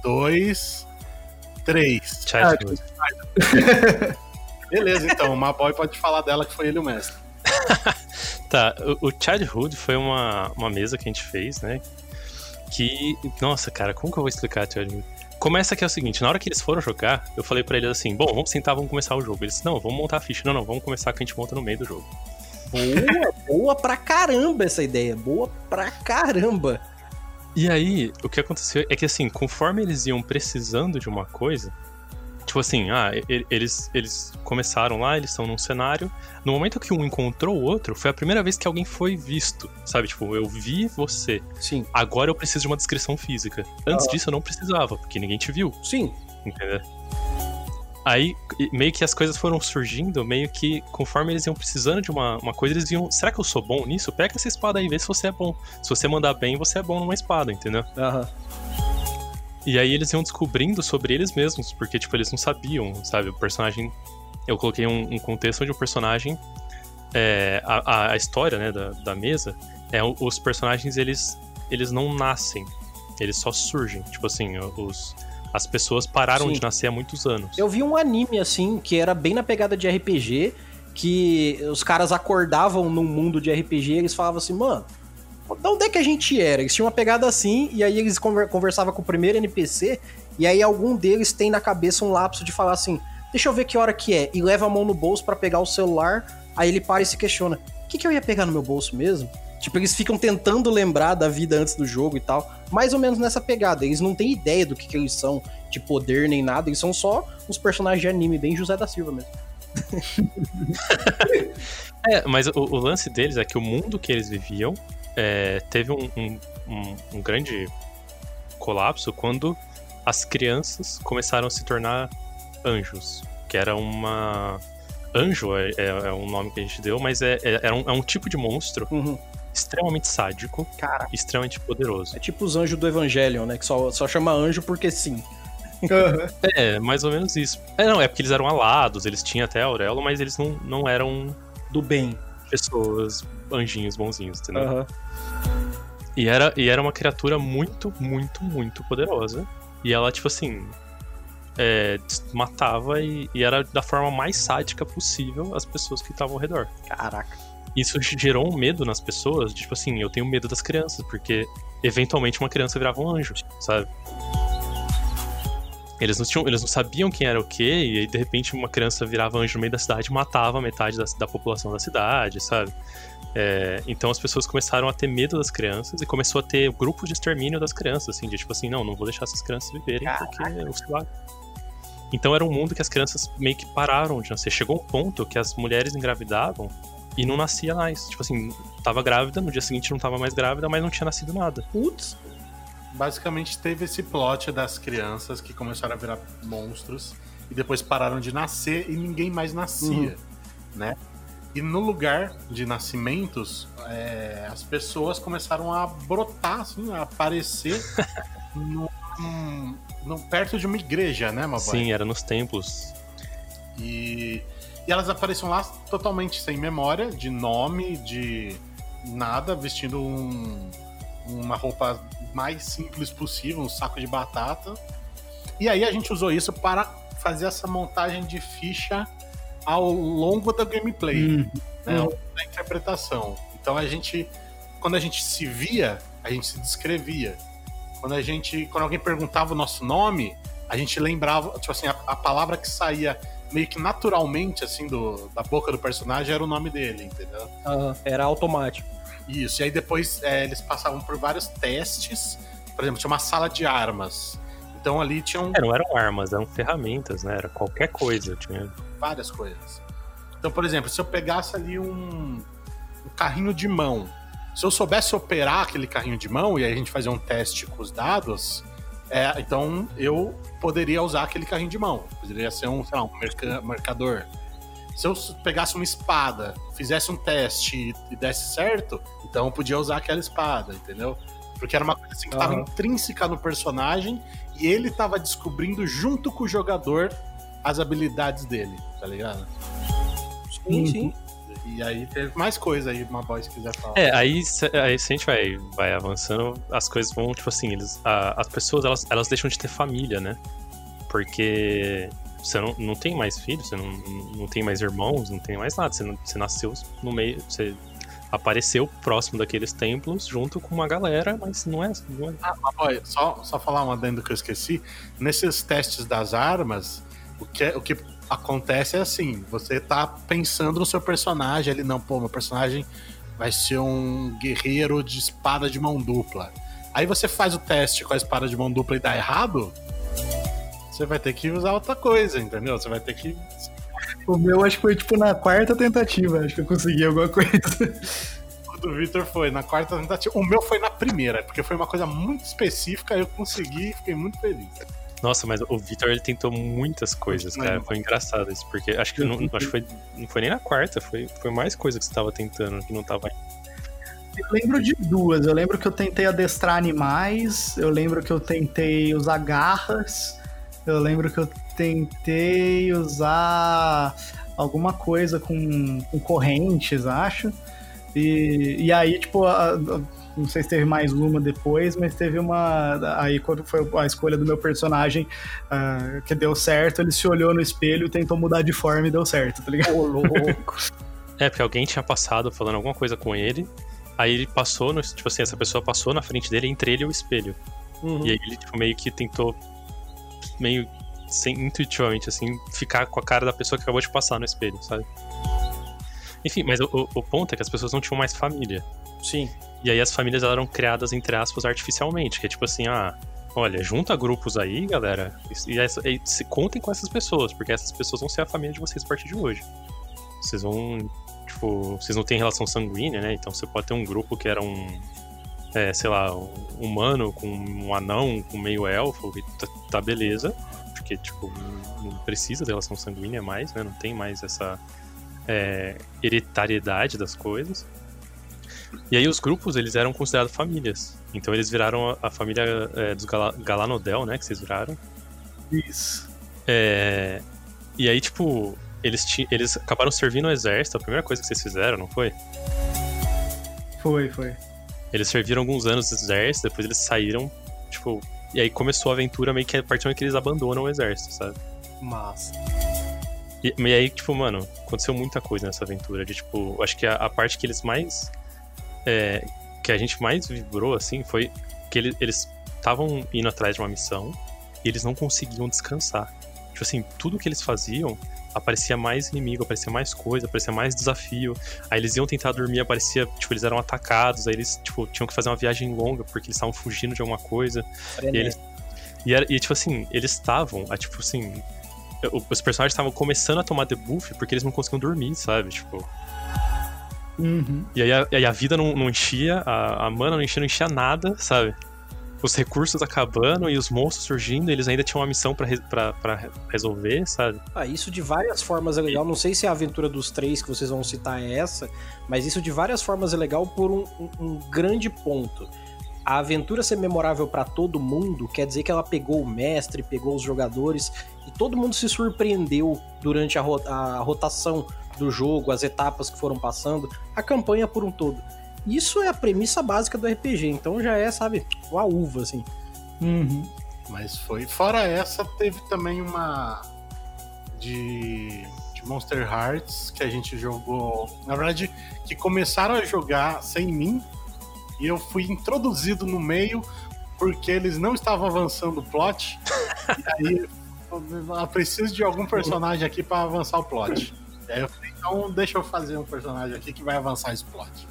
2, 3. Childhood. Beleza, então. O Maboy pode falar dela que foi ele o mestre. *laughs* tá, o, o Childhood foi uma, uma mesa que a gente fez, né? Que. Nossa, cara, como que eu vou explicar Childhood? Começa que é o seguinte, na hora que eles foram jogar, eu falei para eles assim, bom, vamos sentar, vamos começar o jogo. Eles, não, vamos montar a ficha. Não, não, vamos começar que a gente monta no meio do jogo. Boa, boa pra caramba essa ideia. Boa pra caramba. E aí, o que aconteceu é que assim, conforme eles iam precisando de uma coisa, Tipo assim, ah, eles, eles começaram lá, eles estão num cenário. No momento que um encontrou o outro, foi a primeira vez que alguém foi visto. Sabe? Tipo, eu vi você. Sim. Agora eu preciso de uma descrição física. Antes ah. disso eu não precisava, porque ninguém te viu. Sim. Entendeu? Aí, meio que as coisas foram surgindo, meio que conforme eles iam precisando de uma, uma coisa, eles iam. Será que eu sou bom nisso? Pega essa espada aí, vê se você é bom. Se você mandar bem, você é bom numa espada, entendeu? Aham. Uhum. E aí eles iam descobrindo sobre eles mesmos, porque, tipo, eles não sabiam, sabe? O personagem. Eu coloquei um, um contexto onde o personagem. É, a, a história, né, da, da mesa, é os personagens, eles, eles não nascem, eles só surgem. Tipo assim, os. As pessoas pararam Sim. de nascer há muitos anos. Eu vi um anime, assim, que era bem na pegada de RPG, que os caras acordavam num mundo de RPG e eles falavam assim, mano, de onde é que a gente era? Eles tinham uma pegada assim, e aí eles conversavam com o primeiro NPC, e aí algum deles tem na cabeça um lapso de falar assim: deixa eu ver que hora que é, e leva a mão no bolso para pegar o celular, aí ele para e se questiona: o que, que eu ia pegar no meu bolso mesmo? Tipo, eles ficam tentando lembrar da vida antes do jogo e tal. Mais ou menos nessa pegada. Eles não têm ideia do que, que eles são, de poder nem nada. Eles são só uns personagens de anime, bem José da Silva mesmo. *laughs* é, mas o, o, lance deles é que o mundo que eles viviam é, teve um, um, um, um grande colapso quando as crianças começaram a se tornar anjos, que era uma anjo é, é, é, um nome que a gente deu, mas é, é, é, um, é um tipo de monstro uhum. Extremamente sádico, Cara. extremamente poderoso. É tipo os anjos do Evangelion, né? Que só, só chama anjo porque sim. é, mais ou menos isso. É, não, é porque eles eram alados, eles tinham até a auréola, mas eles não, não eram do bem. Pessoas, anjinhos bonzinhos, entendeu? Uhum. E era, e era uma criatura muito, muito, muito poderosa. E ela, tipo assim, é, matava e, e, era da forma mais sádica possível as pessoas que estavam ao redor. Caraca. Isso gerou um medo nas pessoas, tipo assim, eu tenho medo das crianças, porque eventualmente uma criança virava um anjo, sabe? Eles não, tinham, eles não sabiam quem era o quê, e aí de repente uma criança virava anjo no meio da cidade e matava metade da, da população da cidade, sabe? É, então as pessoas começaram a ter medo das crianças e começou a ter grupo de extermínio das crianças, assim, de tipo assim, não, não vou deixar essas crianças viverem porque eu sei lá. Então era um mundo que as crianças meio que pararam de nascer. Chegou um ponto que as mulheres engravidavam e não nascia mais. Tipo assim, tava grávida, no dia seguinte não tava mais grávida, mas não tinha nascido nada. Putz. Basicamente teve esse plot das crianças que começaram a virar monstros e depois pararam de nascer e ninguém mais nascia, uhum. né? E no lugar de nascimentos, é, as pessoas começaram a brotar, assim, a aparecer *laughs* no, no, perto de uma igreja, né, Maboy? Sim, era nos templos. E, e elas apareciam lá totalmente sem memória, de nome, de nada, vestindo um, uma roupa mais simples possível, um saco de batata. E aí a gente usou isso para fazer essa montagem de ficha ao longo da gameplay, hum. né, hum. da interpretação. Então a gente, quando a gente se via, a gente se descrevia. Quando a gente, quando alguém perguntava o nosso nome, a gente lembrava, tipo assim, a, a palavra que saía meio que naturalmente assim do, da boca do personagem era o nome dele, entendeu? Uhum, era automático. Isso. E aí depois é, eles passavam por vários testes. Por exemplo, tinha uma sala de armas. Então ali tinham. É, não eram armas, eram ferramentas, né? Era qualquer coisa. Tinha várias coisas. Então, por exemplo, se eu pegasse ali um, um carrinho de mão, se eu soubesse operar aquele carrinho de mão e aí a gente fazia um teste com os dados, é, então eu poderia usar aquele carrinho de mão. Poderia ser um, sei lá, um merca, marcador. Se eu pegasse uma espada, fizesse um teste e desse certo, então eu podia usar aquela espada, entendeu? Porque era uma coisa assim que estava uhum. intrínseca no personagem e ele estava descobrindo junto com o jogador as habilidades dele, tá ligado? Sim, sim. E aí teve mais coisa aí, uma voz quiser falar. É, aí, aí se a gente vai, vai avançando, as coisas vão, tipo assim, eles, a, as pessoas, elas, elas deixam de ter família, né? Porque você não, não tem mais filhos, você não, não tem mais irmãos, não tem mais nada. Você, não, você nasceu no meio, você apareceu próximo daqueles templos junto com uma galera, mas não é. Não é... Ah, olha, só, só falar uma adendo que eu esqueci. Nesses testes das armas, o que, é, o que acontece é assim: você tá pensando no seu personagem ali, não, pô, meu personagem vai ser um guerreiro de espada de mão dupla. Aí você faz o teste com a espada de mão dupla e dá errado, você vai ter que usar outra coisa, entendeu? Você vai ter que. O meu acho que foi tipo na quarta tentativa, acho que eu consegui alguma coisa. O do Victor foi na quarta tentativa. O meu foi na primeira, porque foi uma coisa muito específica, eu consegui e fiquei muito feliz. Nossa, mas o Victor ele tentou muitas coisas, cara. Foi engraçado isso, porque acho que não, acho que foi, não foi nem na quarta, foi, foi mais coisa que você tava tentando, que não tava. Eu lembro de duas. Eu lembro que eu tentei adestrar animais, eu lembro que eu tentei usar garras, eu lembro que eu tentei usar alguma coisa com, com correntes, acho. E, e aí, tipo, a, a, não sei se teve mais uma depois, mas teve uma. Aí, quando foi a escolha do meu personagem uh, que deu certo, ele se olhou no espelho, tentou mudar de forma e deu certo, tá ligado? Ô, louco. *laughs* é, porque alguém tinha passado falando alguma coisa com ele, aí ele passou, no, tipo assim, essa pessoa passou na frente dele entre ele e o espelho. Uhum. E aí ele, tipo, meio que tentou. meio sem, intuitivamente, assim, ficar com a cara da pessoa que acabou de passar no espelho, sabe? Enfim, mas o, o ponto é que as pessoas não tinham mais família. Sim. E aí as famílias eram criadas, entre aspas, artificialmente, que é tipo assim, ah, olha, junta grupos aí, galera, e, e, e se contem com essas pessoas, porque essas pessoas vão ser a família de vocês a partir de hoje. Vocês vão, tipo, vocês não têm relação sanguínea, né? Então você pode ter um grupo que era um, é, sei lá, um humano com um anão, com meio elfo, e tá, tá beleza, porque, tipo, não precisa de relação sanguínea mais, né? Não tem mais essa é, hereditariedade das coisas. E aí os grupos, eles eram considerados famílias. Então eles viraram a, a família é, dos Gal Galanodel, né? Que vocês viraram. Isso. É, e aí, tipo, eles, eles acabaram servindo o exército, a primeira coisa que vocês fizeram, não foi? Foi, foi. Eles serviram alguns anos no exército, depois eles saíram, tipo... E aí começou a aventura meio que a partir do que eles abandonam o exército, sabe? Massa. E, e aí, tipo, mano, aconteceu muita coisa nessa aventura. De, tipo, acho que a, a parte que eles mais é, que a gente mais vibrou, assim, foi que ele, eles estavam indo atrás de uma missão e eles não conseguiam descansar. Tipo assim, tudo que eles faziam aparecia mais inimigo, aparecia mais coisa, aparecia mais desafio. Aí eles iam tentar dormir, aparecia, tipo, eles eram atacados, aí eles, tipo, tinham que fazer uma viagem longa porque eles estavam fugindo de alguma coisa. E, eles, e, era, e, tipo assim, eles estavam, tipo assim, os personagens estavam começando a tomar debuff porque eles não conseguiam dormir, sabe? Tipo, Uhum. E aí a, aí a vida não, não enchia, a, a mana não enchia, não enchia nada, sabe? Os recursos acabando e os monstros surgindo, eles ainda tinham uma missão para resolver, sabe? Ah, isso de várias formas é legal. Não sei se a aventura dos três que vocês vão citar é essa, mas isso de várias formas é legal por um, um, um grande ponto. A aventura ser memorável para todo mundo quer dizer que ela pegou o mestre, pegou os jogadores e todo mundo se surpreendeu durante a, a rotação do jogo, as etapas que foram passando, a campanha por um todo. Isso é a premissa básica do RPG, então já é, sabe, uma uva, assim. Uhum. Mas foi. Fora essa, teve também uma de, de Monster Hearts que a gente jogou. Na verdade, que começaram a jogar sem mim e eu fui introduzido no meio porque eles não estavam avançando o plot. *laughs* e aí eu preciso de algum personagem aqui para avançar o plot. E aí eu falei, então deixa eu fazer um personagem aqui que vai avançar esse plot.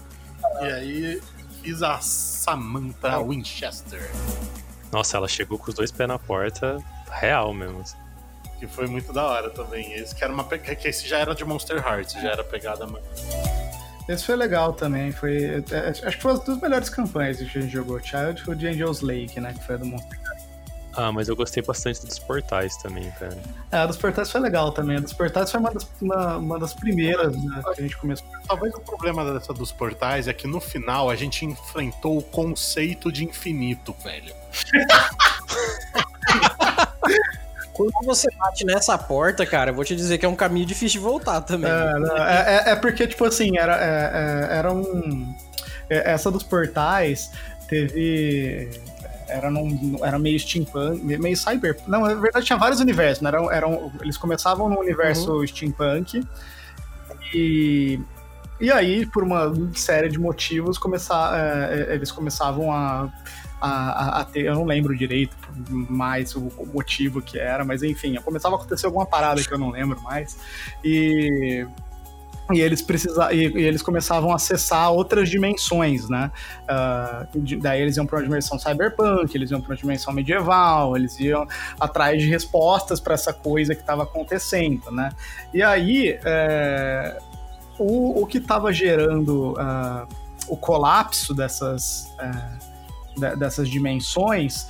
E aí fiz a Samantha Winchester. Nossa, ela chegou com os dois pés na porta, real mesmo. Assim. Que foi muito da hora também. Esse que era uma que esse já era de Monster Hearts, já era pegada Esse foi legal também. Foi, é, é, acho que foi uma das melhores campanhas que a gente jogou. Childhood de Angel's Lake, né? Que foi a do Monster ah, mas eu gostei bastante dos portais também, cara. É, a dos portais foi legal também. A dos portais foi uma das, uma, uma das primeiras né, que a gente começou. Talvez o problema dessa dos portais é que no final a gente enfrentou o conceito de infinito, velho. *laughs* Quando você bate nessa porta, cara, eu vou te dizer que é um caminho difícil de voltar também. É, não, é, é, é porque, tipo assim, era, é, é era um. Essa dos portais teve era, num, era meio steampunk, meio cyber. Não, na verdade tinha vários universos, né? Eram, eram, eles começavam no universo uhum. steampunk e. E aí, por uma série de motivos, começar, é, é, eles começavam a, a, a, ter. Eu não lembro direito mais o, o, motivo que era, mas enfim, começava a acontecer alguma parada que eu não lembro mais. E e eles precisa, e, e, eles começavam a acessar outras dimensões, né? Uh, de, daí eles iam para uma dimensão cyberpunk, eles iam para uma dimensão medieval, eles iam atrás de respostas para essa coisa que estava acontecendo, né? E aí é, o, o que estava gerando uh, o colapso dessas uh, dessas dimensões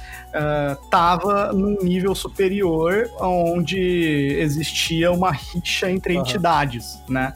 estava uh, num nível superior onde existia uma rixa entre uhum. entidades, né?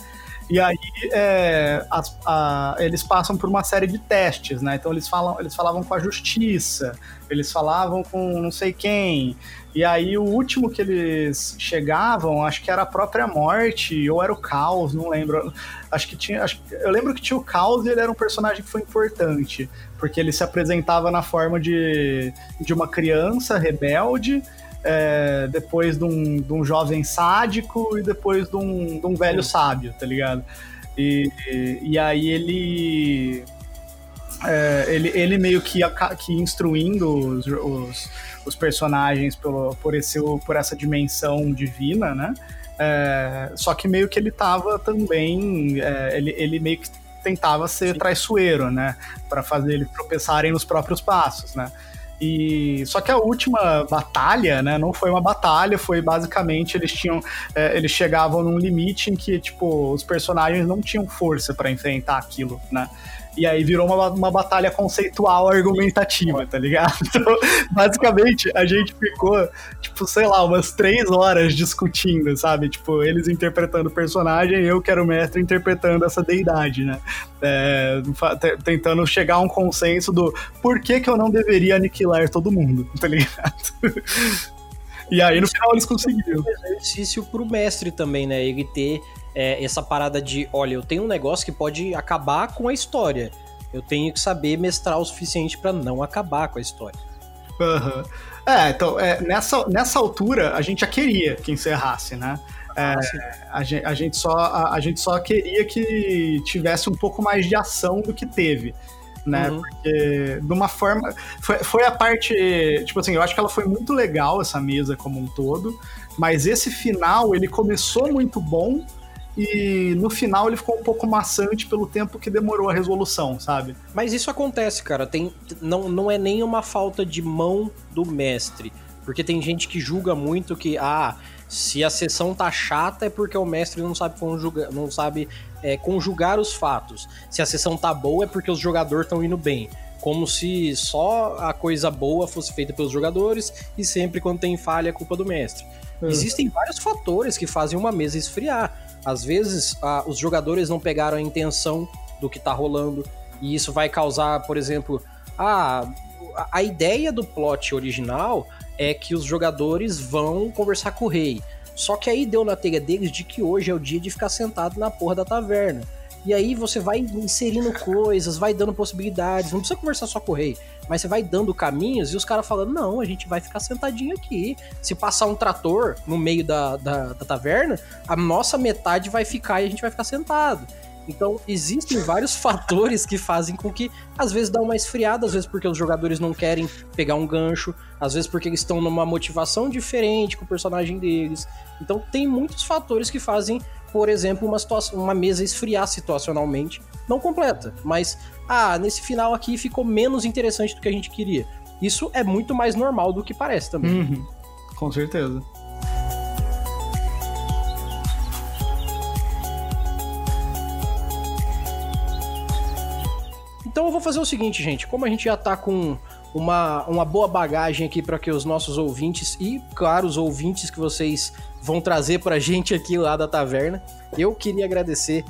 E aí é, as, a, eles passam por uma série de testes, né? Então eles, falam, eles falavam com a justiça, eles falavam com não sei quem. E aí o último que eles chegavam, acho que era a própria morte, ou era o caos, não lembro. Acho que tinha. Acho, eu lembro que tinha o caos e ele era um personagem que foi importante. Porque ele se apresentava na forma de, de uma criança rebelde é, depois de um, de um, jovem sádico e depois de um, de um velho sábio, tá ligado? E, e, e aí ele, é, ele, ele meio que, que instruindo os, os, os, personagens pelo, por, esse, por essa dimensão divina, né? É, só que meio que ele tava também. É, ele, ele meio que tentava ser Sim. traiçoeiro, né? Para fazer eles tropeçarem nos próprios passos, né? E só que a última batalha, né, não foi uma batalha, foi basicamente eles tinham, é, eles chegavam num limite em que tipo os personagens não tinham força para enfrentar aquilo, né? E aí virou uma, uma batalha conceitual argumentativa, tá ligado? *laughs* Basicamente, a gente ficou, tipo, sei lá, umas três horas discutindo, sabe? Tipo, eles interpretando o personagem eu, que era o mestre, interpretando essa deidade, né? É, tentando chegar a um consenso do por que, que eu não deveria aniquilar todo mundo, tá ligado? *laughs* E aí, no final, eles conseguiram. Um exercício pro mestre também, né? Ele ter é, essa parada de, olha, eu tenho um negócio que pode acabar com a história. Eu tenho que saber mestrar o suficiente para não acabar com a história. Uhum. É, então, é, nessa, nessa altura, a gente já queria que encerrasse, né? É, ah, a, gente, a, gente só, a, a, gente só queria que tivesse um pouco mais de ação do que teve. Né? Uhum. Porque, de uma forma. Foi, foi a parte. Tipo assim, eu acho que ela foi muito legal, essa mesa como um todo. Mas esse final, ele começou muito bom, e no final ele ficou um pouco maçante pelo tempo que demorou a resolução, sabe? Mas isso acontece, cara. Tem, não, não é nem uma falta de mão do mestre. Porque tem gente que julga muito que, ah, se a sessão tá chata é porque o mestre não sabe conjugar, não sabe é, conjugar os fatos. Se a sessão tá boa é porque os jogadores estão indo bem. Como se só a coisa boa fosse feita pelos jogadores e sempre quando tem falha é culpa do mestre. Uhum. Existem vários fatores que fazem uma mesa esfriar. Às vezes, os jogadores não pegaram a intenção do que tá rolando, e isso vai causar, por exemplo, a, a ideia do plot original é que os jogadores vão conversar com o rei. Só que aí deu na telha deles de que hoje é o dia de ficar sentado na porra da taverna. E aí você vai inserindo coisas, vai dando possibilidades. Não precisa conversar só com o rei, mas você vai dando caminhos e os caras falando: não, a gente vai ficar sentadinho aqui. Se passar um trator no meio da, da, da taverna, a nossa metade vai ficar e a gente vai ficar sentado. Então, existem vários *laughs* fatores que fazem com que, às vezes, dá uma esfriada, às vezes porque os jogadores não querem pegar um gancho, às vezes porque eles estão numa motivação diferente com o personagem deles. Então, tem muitos fatores que fazem por exemplo, uma, situação, uma mesa esfriar situacionalmente. Não completa, mas, ah, nesse final aqui ficou menos interessante do que a gente queria. Isso é muito mais normal do que parece também. Uhum, com certeza. Então eu vou fazer o seguinte, gente. Como a gente já tá com uma, uma boa bagagem aqui para que os nossos ouvintes e, claro, os ouvintes que vocês vão trazer pra gente aqui lá da taverna. Eu queria agradecer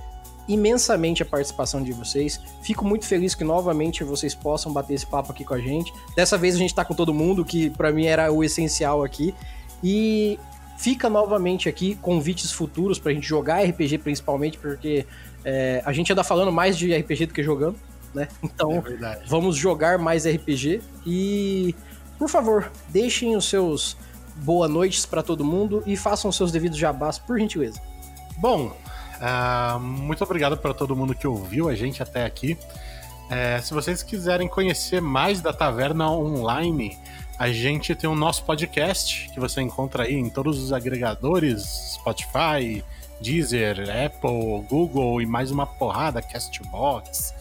imensamente a participação de vocês. Fico muito feliz que novamente vocês possam bater esse papo aqui com a gente. Dessa vez a gente tá com todo mundo, que para mim era o essencial aqui. E fica novamente aqui convites futuros pra gente jogar RPG principalmente, porque é, a gente anda falando mais de RPG do que jogando né? Então, é vamos jogar mais RPG e, por favor, deixem os seus boa noites para todo mundo e façam seus devidos jabás, por gentileza. Bom, uh, muito obrigado para todo mundo que ouviu a gente até aqui. É, se vocês quiserem conhecer mais da Taverna Online, a gente tem o nosso podcast que você encontra aí em todos os agregadores, Spotify, Deezer, Apple, Google e mais uma porrada, Castbox.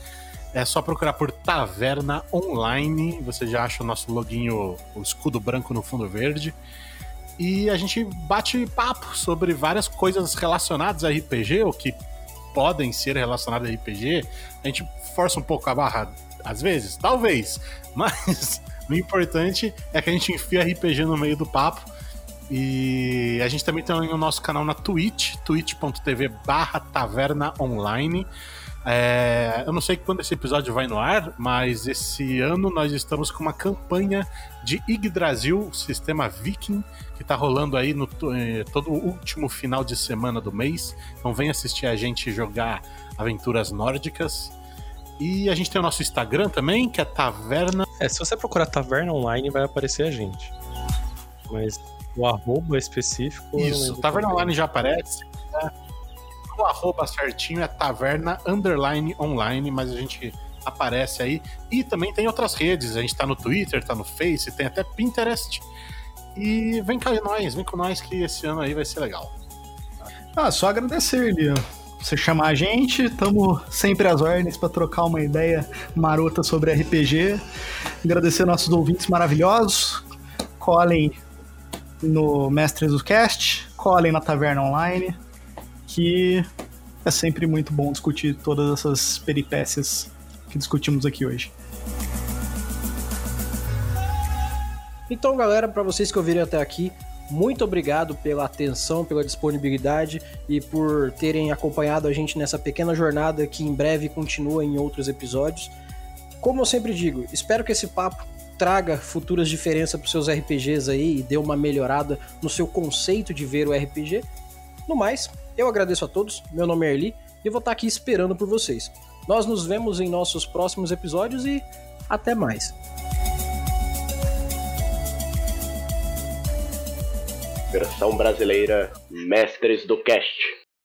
É só procurar por Taverna Online, você já acha o nosso loginho, o escudo branco no fundo verde. E a gente bate papo sobre várias coisas relacionadas a RPG, ou que podem ser relacionadas a RPG. A gente força um pouco a barra às vezes, talvez, *laughs* mas o importante é que a gente enfia RPG no meio do papo. E a gente também tem o nosso canal na Twitch, twitch.tv barra taverna online. É, eu não sei quando esse episódio vai no ar, mas esse ano nós estamos com uma campanha de Yggdrasil, sistema Viking, que está rolando aí no eh, todo o último final de semana do mês. Então vem assistir a gente jogar aventuras nórdicas. E a gente tem o nosso Instagram também, que é Taverna. É, se você procurar Taverna Online, vai aparecer a gente. Mas o arroba específico. Isso, Taverna Online já aparece. Né? O arroba certinho é Taverna Underline Online, mas a gente aparece aí. E também tem outras redes. A gente tá no Twitter, tá no Face, tem até Pinterest. E vem cá nós, vem com nós que esse ano aí vai ser legal. Ah, só agradecer, Liam você chamar a gente, estamos sempre às ordens para trocar uma ideia marota sobre RPG. Agradecer nossos ouvintes maravilhosos. Colhem no Mestres do Cast, colhem na Taverna Online, que é sempre muito bom discutir todas essas peripécias que discutimos aqui hoje. Então, galera, para vocês que ouviram até aqui, muito obrigado pela atenção, pela disponibilidade e por terem acompanhado a gente nessa pequena jornada que em breve continua em outros episódios. Como eu sempre digo, espero que esse papo traga futuras diferenças para seus RPGs aí e dê uma melhorada no seu conceito de ver o RPG. No mais, eu agradeço a todos, meu nome é Erli e vou estar aqui esperando por vocês. Nós nos vemos em nossos próximos episódios e até mais. Versão brasileira Mestres do Cast.